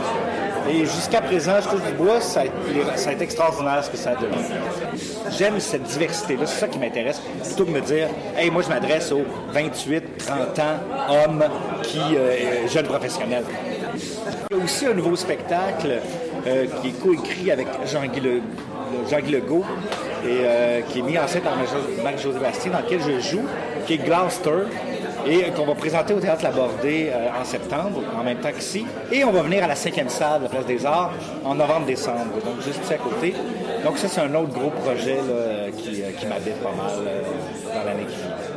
[SPEAKER 12] Et jusqu'à présent, je touche du bois, ça ça a été extraordinaire ce que ça a donné. J'aime cette diversité-là, c'est ça qui m'intéresse, plutôt que de me dire, hey, moi je m'adresse aux 28, 30 ans, hommes, qui, euh, jeunes professionnels. Il y a aussi un nouveau spectacle euh, qui est coécrit avec Jean-Guy Legault et euh, qui est mis en scène par Marc-José Bastien, dans lequel je joue, qui est Gloucester et euh, qu'on va présenter au Théâtre Labordé euh, en septembre, en même temps qu'ici. Et on va venir à la cinquième salle de la Place des Arts en novembre-décembre, donc juste ici à côté. Donc ça, c'est un autre gros projet qui, euh, qui m'habite pas mal euh, dans l'année qui vient.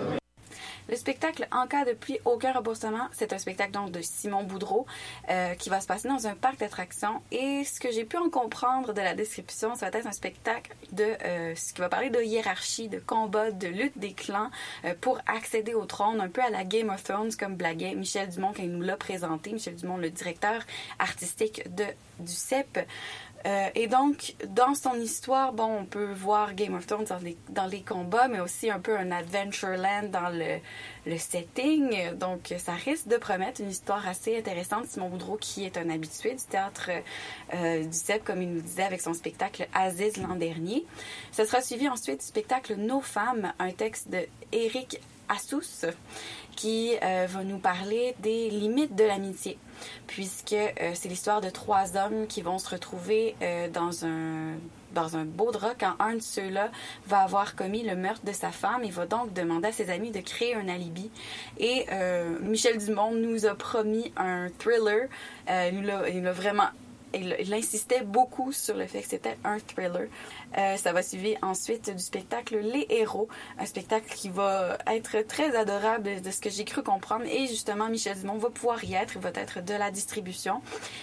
[SPEAKER 11] Le spectacle En cas de pluie, aucun remboursement, c'est un spectacle donc de Simon Boudreau euh, qui va se passer dans un parc d'attractions. Et ce que j'ai pu en comprendre de la description, ça va être un spectacle de euh, ce qui va parler de hiérarchie, de combat, de lutte des clans euh, pour accéder au trône, un peu à la Game of Thrones comme blaguait Michel Dumont quand il nous l'a présenté. Michel Dumont, le directeur artistique de du CEP. Euh, et donc, dans son histoire, bon, on peut voir Game of Thrones dans les, combats, mais aussi un peu un Adventureland dans le, le setting. Donc, ça risque de promettre une histoire assez intéressante. Simon Boudreau, qui est un habitué du théâtre euh, du CEP, comme il nous disait avec son spectacle Aziz l'an dernier. Ce sera suivi ensuite du spectacle Nos femmes, un texte de Éric Assous, qui euh, va nous parler des limites de l'amitié, puisque euh, c'est l'histoire de trois hommes qui vont se retrouver euh, dans un dans un beau drap quand un de ceux-là va avoir commis le meurtre de sa femme et va donc demander à ses amis de créer un alibi. Et Michel Dumont nous a promis un thriller. Il nous l'a vraiment il, insistait beaucoup sur le fait que c'était un thriller. Euh, ça va suivre ensuite du spectacle Les Héros, un spectacle qui va être très adorable de ce que j'ai cru comprendre. Et justement, Michel Dumont va pouvoir y être, il va être de la distribution.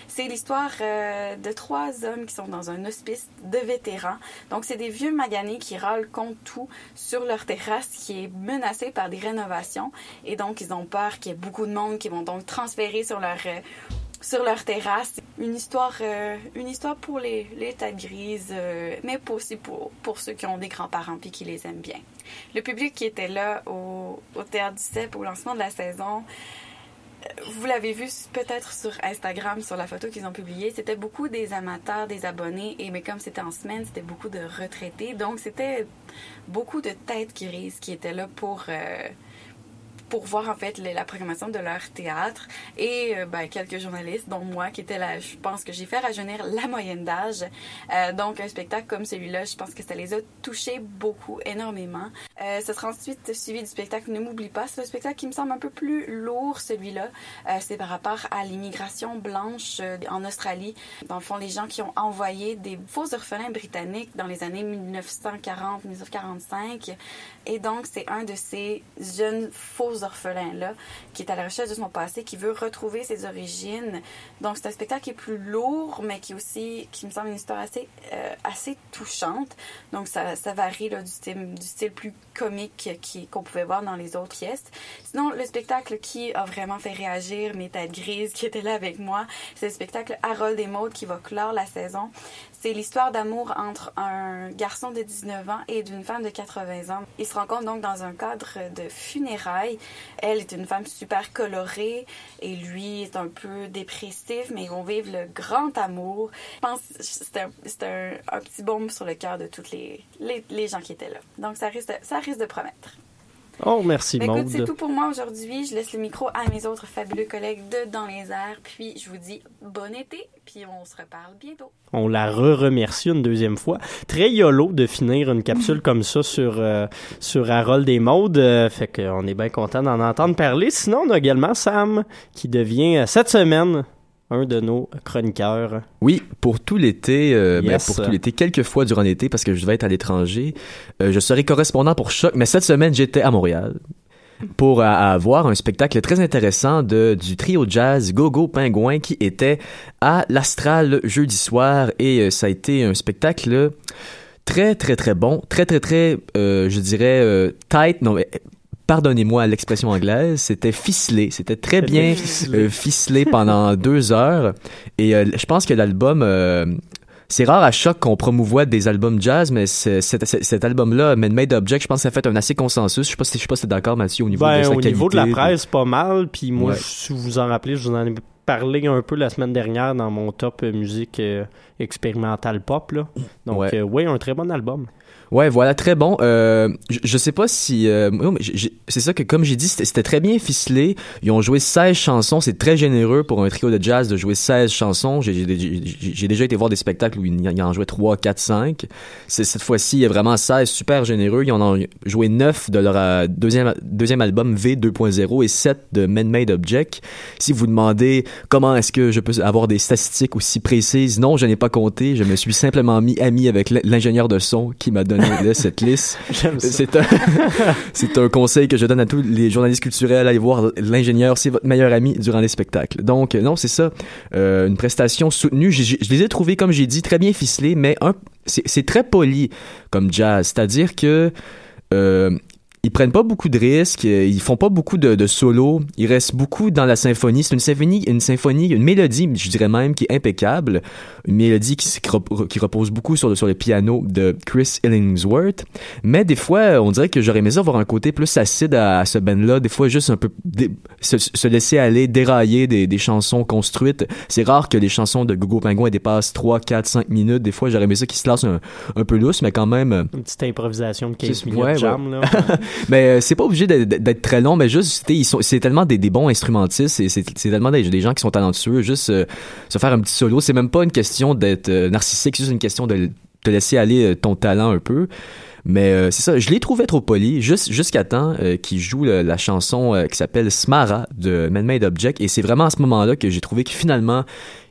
[SPEAKER 11] C'est l'histoire euh, de trois hommes qui sont dans un hospice de vétérans. Donc, c'est des vieux maganés qui râlent contre tout sur leur terrasse qui est menacée par des rénovations. Et donc, ils ont peur qu'il y ait beaucoup de monde qui vont donc transférer sur leur... euh, sur leur terrasse. Une histoire, euh, une histoire pour les, les têtes grises, euh, mais aussi pour, pour ceux qui ont des grands-parents puis qui les aiment bien. Le public qui était là au, au Théâtre du CEP au lancement de la saison, euh, vous l'avez vu peut-être sur Instagram, sur la photo qu'ils ont publiée, c'était beaucoup des amateurs, des abonnés, et mais comme c'était en semaine, c'était beaucoup de retraités. Donc c'était beaucoup de têtes grises qui étaient là pour... pour voir en fait la programmation de leur théâtre et euh, ben, quelques journalistes, dont moi, qui était là. Je pense que j'ai fait rajeunir la moyenne d'âge. Euh, donc un spectacle comme celui-là, je pense que ça les a touchés beaucoup, énormément. Euh, ce sera ensuite suivi du spectacle Ne m'oublie pas. C'est un spectacle qui me semble un peu plus lourd, celui-là. Euh, c'est par rapport à l'immigration blanche en Australie. Dans le fond, les gens qui ont envoyé des faux orphelins britanniques dans les années 1940-1945. Et donc, c'est un de ces jeunes faux orphelins-là qui est à la recherche de son passé, qui veut retrouver ses origines. Donc, c'est un spectacle qui est plus lourd, mais qui aussi, qui me semble une histoire assez, euh, assez touchante. Donc, ça, ça varie là, du, style, plus comique qu'on pouvait voir dans les autres pièces. Sinon, le spectacle qui a vraiment fait réagir mes têtes grises qui étaient là avec moi, c'est le spectacle Harold et Maud qui va clore la saison. C'est l'histoire d'amour entre un garçon de 19 ans et d'une femme de 80 ans. Ils se rencontrent donc dans un cadre de funérailles. Elle est une femme super colorée et lui est un peu dépressif, mais ils vont vivre le grand amour. Je pense que c'est un, petit baume sur le cœur de toutes les, les, les gens qui étaient là. Donc ça risque ça risque de promettre.
[SPEAKER 2] Oh, merci,
[SPEAKER 11] Ben,
[SPEAKER 2] Maude.
[SPEAKER 11] c'est tout pour moi aujourd'hui. Je laisse le micro à mes autres fabuleux collègues de Dans les airs. Puis je vous dis bon été, puis on se reparle bientôt.
[SPEAKER 2] On la re-remercie une deuxième fois. Très yolo de finir une capsule comme ça sur, euh, sur Harold et Maude. Euh, fait qu'on est bien content d'en entendre parler. Sinon, on a également Sam qui devient euh, cette semaine un de nos chroniqueurs.
[SPEAKER 13] Oui, pour tout l'été, euh, ben, pour tout l'été, quelques fois durant l'été, parce que je devais être à l'étranger, euh, je serai correspondant pour Choc, mais cette semaine, j'étais à Montréal pour euh, avoir un spectacle très intéressant de, du trio jazz Gogo Pingouin qui était à l'Astral jeudi soir et ça a été un spectacle très très très bon, très très très, euh, je dirais, euh, tight, non mais pardonnez-moi l'expression anglaise, c'était ficelé, c'était très bien
[SPEAKER 2] ficelé.
[SPEAKER 13] euh, ficelé pendant deux heures. Et euh, je pense que l'album, euh, c'est rare à choc qu'on promouvoit des albums jazz, mais cet, album-là, Made Object, je pense que ça fait un assez consensus. Je sais pas si, je sais pas si d'accord, Mathieu, au niveau
[SPEAKER 2] Ben,
[SPEAKER 13] de sa
[SPEAKER 2] au niveau de la presse, pas mal. Puis moi,
[SPEAKER 13] Ouais.
[SPEAKER 2] je- si vous vous en rappelez, je vous en ai parlé un peu la semaine dernière dans mon top musique euh, expérimentale pop. Là. Donc,
[SPEAKER 13] Ouais.
[SPEAKER 2] euh, oui, un très bon album.
[SPEAKER 13] Ouais, voilà, très bon. Euh, je, sais pas si... euh, c'est ça que, comme j'ai dit, c'était très bien ficelé. Ils ont joué 16 chansons. C'est très généreux pour un trio de jazz de jouer 16 chansons. J'ai- déjà été voir des spectacles où ils ils en jouaient 3, 4, 5. C'est- Cette fois-ci, il y a vraiment 16 super généreux. Ils en ont joué 9 de leur euh, deuxième, deuxième album V 2.0 et 7 de Man Made Object. Si vous demandez comment est-ce que je peux avoir des statistiques aussi précises, non, je n'ai pas compté. Je me suis simplement mis ami avec l'ingénieur de son qui m'a donné cette liste. C'est un, c'est un conseil que je donne à tous les journalistes culturels. Allez voir l'ingénieur, c'est votre meilleur ami durant les spectacles. Donc, euh, non, c'est ça. Euh, une prestation soutenue. Je les ai trouvés, comme j'ai dit, très bien ficelés, mais un, c'est c'est très poli comme jazz. C'est-à-dire que euh, ils prennent pas beaucoup de risques, euh, ils font pas beaucoup de, de solos, ils restent beaucoup dans la symphonie. C'est une symphonie, une symphonie, une mélodie, je dirais même, qui est impeccable. Une mélodie qui, qui rep- qui repose beaucoup sur le, sur le piano de Chris Illingsworth. Mais des fois, on dirait que j'aurais aimé ça avoir un côté plus acide à, à ce band-là. Des fois, juste un peu se, se laisser aller, dérailler des, des chansons construites. C'est rare que les chansons de Gogo Pingouin dépassent 3, 4, 5 minutes. Des fois, j'aurais aimé ça qu'ils se lancent un, un peu lousse, mais quand même... euh,
[SPEAKER 2] Une petite improvisation de 15
[SPEAKER 13] c'est-
[SPEAKER 2] minutes
[SPEAKER 13] ouais,
[SPEAKER 2] de jam.
[SPEAKER 13] ouais.
[SPEAKER 2] Là.
[SPEAKER 13] mais euh, c'est pas obligé d'être- très long, mais juste, c'est tellement des, bons instrumentistes, et c'est tellement des, gens qui sont talentueux, juste euh, se faire un petit solo, c'est même pas une question d'être euh, narcissique, c'est juste une question de te laisser aller ton talent un peu. Mais c'est ça, je l'ai trouvé trop poli, juste jusqu'à temps euh, qu'il joue la chanson qui s'appelle Smara de Man Made Object, et c'est vraiment à ce moment-là que j'ai trouvé que finalement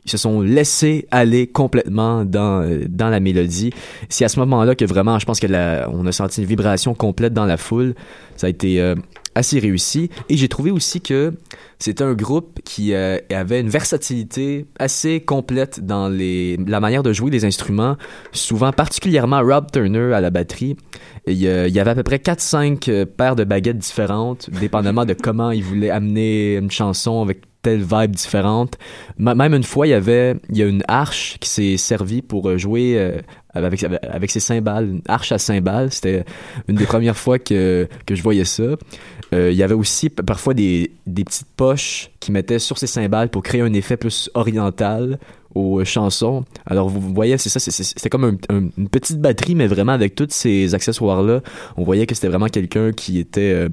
[SPEAKER 13] ils se sont laissés aller complètement dans euh, dans la mélodie. C'est à ce moment-là que vraiment, je pense que on a senti une vibration complète dans la foule. Ça a été euh, assez réussi. Et j'ai trouvé aussi que c'était un groupe qui euh, avait une versatilité assez complète dans la manière de jouer des instruments. Souvent, particulièrement Rob Turner à la batterie. Il y y avait à peu près 4-5 euh, paires de baguettes différentes, dépendamment de comment il voulait amener une chanson avec telle vibe différente. Même une fois, il y avait il y a une arche qui s'est servie pour euh, jouer euh, avec, ses cymbales, une arche à cymbales. C'était une des premières fois que, que je voyais ça. Euh, il y avait aussi parfois des, des petites poches qui mettaient sur ses cymbales pour créer un effet plus oriental aux chansons. Alors vous, voyez, c'est ça, c'était comme un- un- une petite batterie, mais vraiment avec tous ces accessoires-là, on voyait que c'était vraiment quelqu'un qui était...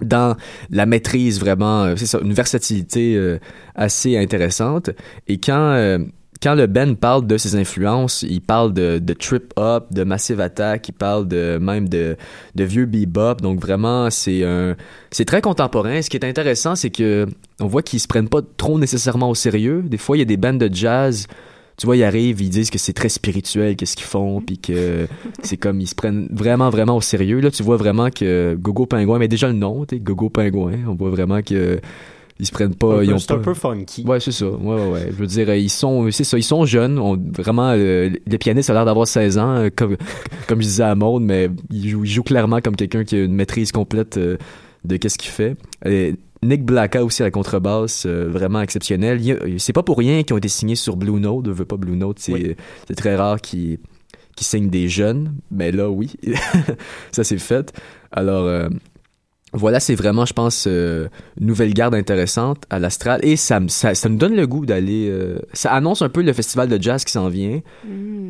[SPEAKER 13] dans la maîtrise vraiment, euh, c'est ça, une versatilité euh, assez intéressante. Et quand euh, quand le Ben parle de ses influences, il parle de, de trip hop, de Massive Attack, il parle de même de, de vieux bebop. Donc vraiment, c'est un, c'est très contemporain. Ce qui est intéressant, c'est que on voit qu'ils se prennent pas trop nécessairement au sérieux. Des fois, il y a des bandes de jazz. Tu vois, ils arrivent, ils disent que c'est très spirituel, qu'est-ce qu'ils font, puis que c'est comme ils se prennent vraiment, vraiment au sérieux. Là, tu vois vraiment que Gogo Pingouin, mais déjà le nom, tu sais, Gogo Pingouin, on voit vraiment que ils se prennent pas,
[SPEAKER 2] Un
[SPEAKER 13] ils
[SPEAKER 2] peu-
[SPEAKER 13] ont
[SPEAKER 2] c'est un
[SPEAKER 13] pas-
[SPEAKER 2] peu funky.
[SPEAKER 13] Ouais, c'est ça. Ouais, ouais, ouais. Je veux dire, ils sont, c'est ça, ils sont jeunes. On, vraiment, euh, le pianiste a l'air d'avoir 16 ans, euh, comme, comme je disais à Maud, mais il joue, il joue clairement comme quelqu'un qui a une maîtrise complète euh, de qu'est-ce qu'il fait. Et Nick Blacka aussi à la contrebasse, euh, vraiment exceptionnel. A- C'est pas pour rien qu'ils ont été signés sur Blue Note. Je veux pas Blue Note, c'est c'est très rare qu'ils signent des jeunes, mais là, oui, ça c'est fait. Alors, euh, voilà, c'est vraiment, je pense, euh, une nouvelle garde intéressante à l'Astral. Et ça, me- ça, ça nous donne le goût d'aller... euh, ça annonce un peu le festival de jazz qui s'en vient,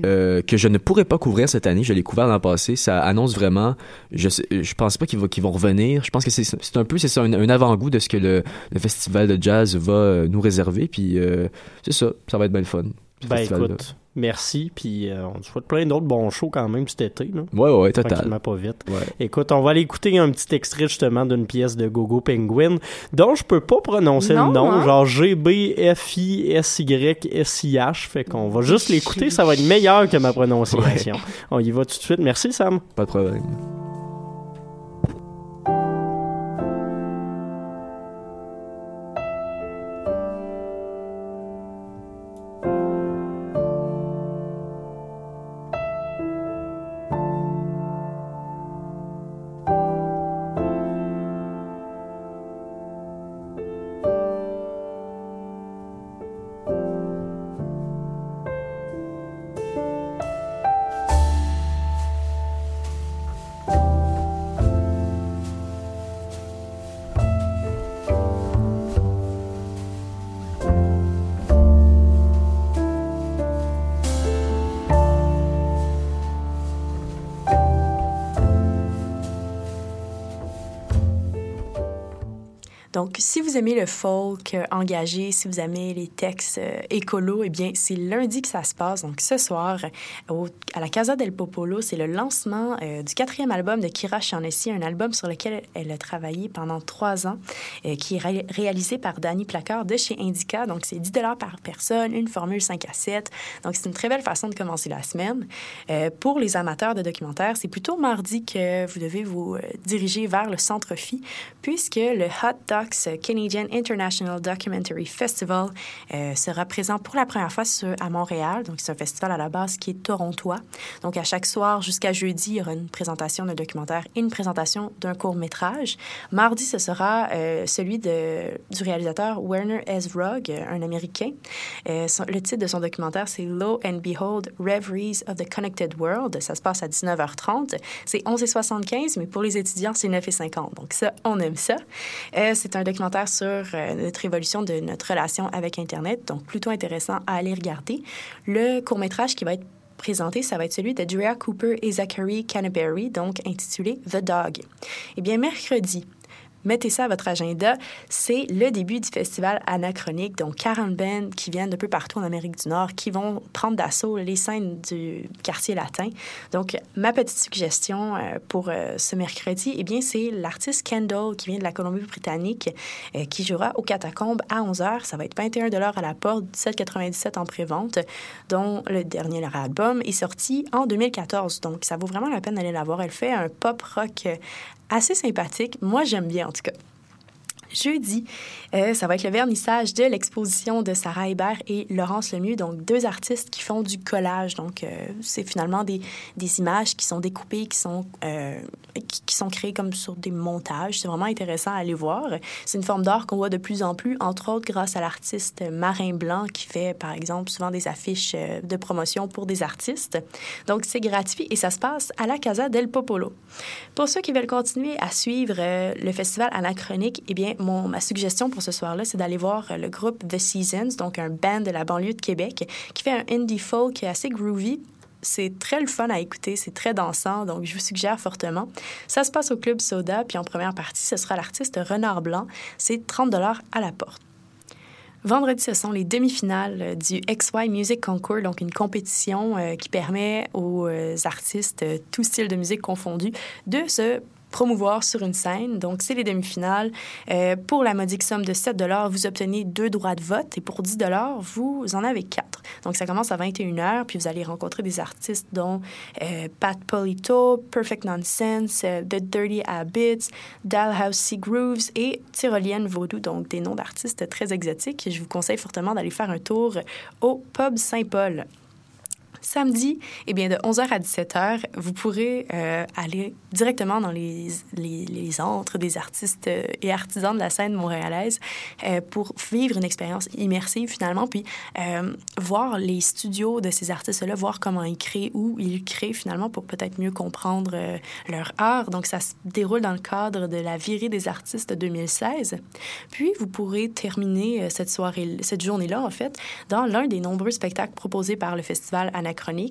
[SPEAKER 13] euh, que je ne pourrais pas couvrir cette année. Je l'ai couvert l'an passé. Ça annonce vraiment... Je, je pense pas qu'ils vont, qu'ils vont revenir. Je pense que c'est c'est un peu c'est ça, un, un avant-goût de ce que le, le festival de jazz va nous réserver. Puis euh, c'est ça, ça va être bien le fun. ce
[SPEAKER 2] Ben écoute, merci, puis euh, on te souhaite plein d'autres bons shows quand même cet été. Là.
[SPEAKER 13] Ouais, ouais, total.
[SPEAKER 2] Pas vite. Écoute, on va aller écouter un petit extrait justement d'une pièce de Gogo Penguin dont je peux pas prononcer
[SPEAKER 3] Non,
[SPEAKER 2] le nom,
[SPEAKER 3] hein?
[SPEAKER 2] genre G-B-F-I-S-Y-S-I-H. Fait qu'on va juste l'écouter, ça va être meilleur que ma prononciation. On y va tout de suite. Merci Sam.
[SPEAKER 13] Pas de problème.
[SPEAKER 14] Donc, si vous aimez le folk euh, engagé, si vous aimez les textes euh, écolos, eh bien, c'est lundi que ça se passe. Donc, ce soir, à la Casa del Popolo, c'est le lancement euh, du quatrième album de Kira Shaughnessy, un album sur lequel elle a travaillé pendant trois ans, qui est ré- réalisé par Danny Placard de chez Indica. Donc, c'est 10 par personne, une formule 5 à 7. Donc, c'est une très belle façon de commencer la semaine. Pour les amateurs de documentaires, c'est plutôt mardi que vous devez vous diriger vers le Centre Phi, puisque le Hot Canadian International Documentary Festival euh, sera présent pour la première fois à Montréal. Donc, c'est un festival à la base qui est torontois. Donc, à chaque soir jusqu'à jeudi, il y aura une présentation d'un documentaire et une présentation d'un court-métrage. Mardi, ce sera euh, celui de, du réalisateur Werner S. Rugg, euh, un Américain. Euh, le titre de son documentaire, c'est Lo and Behold, Reveries of the Connected World. Ça se passe à 19h30. C'est 11h75, mais pour les étudiants, c'est 9h50. Donc ça, on aime ça. C'est un documentaire sur euh, notre évolution de notre relation avec Internet, donc plutôt intéressant à aller regarder. Le court-métrage qui va être présenté, ça va être celui de Drea Cooper et Zachary Canterbury, donc intitulé The Dog. Eh bien, mercredi, Mettez ça à votre agenda. C'est le début du festival Anachronique, donc 40 bands qui viennent de peu partout en Amérique du Nord, qui vont prendre d'assaut les scènes du quartier latin. Donc, ma petite suggestion euh, pour euh, ce mercredi, eh bien, c'est l'artiste Kendall qui vient de la Colombie-Britannique, euh, qui jouera au Catacombes à 11h. Ça va être 21 à la porte, 17,97 en pré-vente, dont le dernier leur album est sorti en 2014. Donc, ça vaut vraiment la peine d'aller la voir. Elle fait un pop rock assez sympathique. Moi, j'aime bien, en tout cas. Jeudi, euh, ça va être le vernissage de l'exposition de Sarah Hébert et Laurence Lemieux, donc deux artistes qui font du collage. Donc, euh, c'est finalement des, des images qui sont découpées, qui sont, euh, qui, qui sont créées comme sur des montages. C'est vraiment intéressant à aller voir. C'est une forme d'art qu'on voit de plus en plus, entre autres grâce à l'artiste Marin Blanc qui fait, par exemple, souvent des affiches de promotion pour des artistes. Donc, c'est gratuit et ça se passe à la Casa del Popolo. Pour ceux qui veulent continuer à suivre le festival Anachronique, eh bien, mon, ma suggestion pour ce soir-là, c'est d'aller voir euh, le groupe The Seasons, donc un band de la banlieue de Québec, qui fait un indie folk assez groovy c'est très le fun à écouter, c'est très dansant, donc je vous suggère fortement. Ça se passe au Club Soda, puis en première partie, ce sera l'artiste Renard Blanc. C'est 30 à la porte. Vendredi, ce sont les demi-finales euh, du XY Music Concours, donc une compétition euh, qui permet aux artistes, tous styles de musique confondus, de se promouvoir sur une scène. Donc, c'est les demi-finales. Euh, pour la modique somme de 7 vous obtenez deux droits de vote et pour 10 vous en avez quatre. Donc, ça commence à 21h, puis vous allez rencontrer des artistes dont euh, Pat Polito, Perfect Nonsense, euh, The Dirty Habits, Dalhousie Grooves et Tyrolienne Vaudou, donc des noms d'artistes très exotiques. Je vous conseille fortement d'aller faire un tour au Pub Saint-Paul. Samedi, eh bien, de 11h à 17h, vous pourrez euh, aller directement dans les, les, antres des artistes euh, et artisans de la scène montréalaise euh, pour vivre une expérience immersive finalement, puis voir les studios de ces artistes-là, voir comment ils créent, où ils créent finalement pour peut-être mieux comprendre leur art. Donc, ça se déroule dans le cadre de la virée des artistes 2016. Puis, vous pourrez terminer cette soirée, cette journée-là, en fait, dans l'un des nombreux spectacles proposés par le festival Anachronique.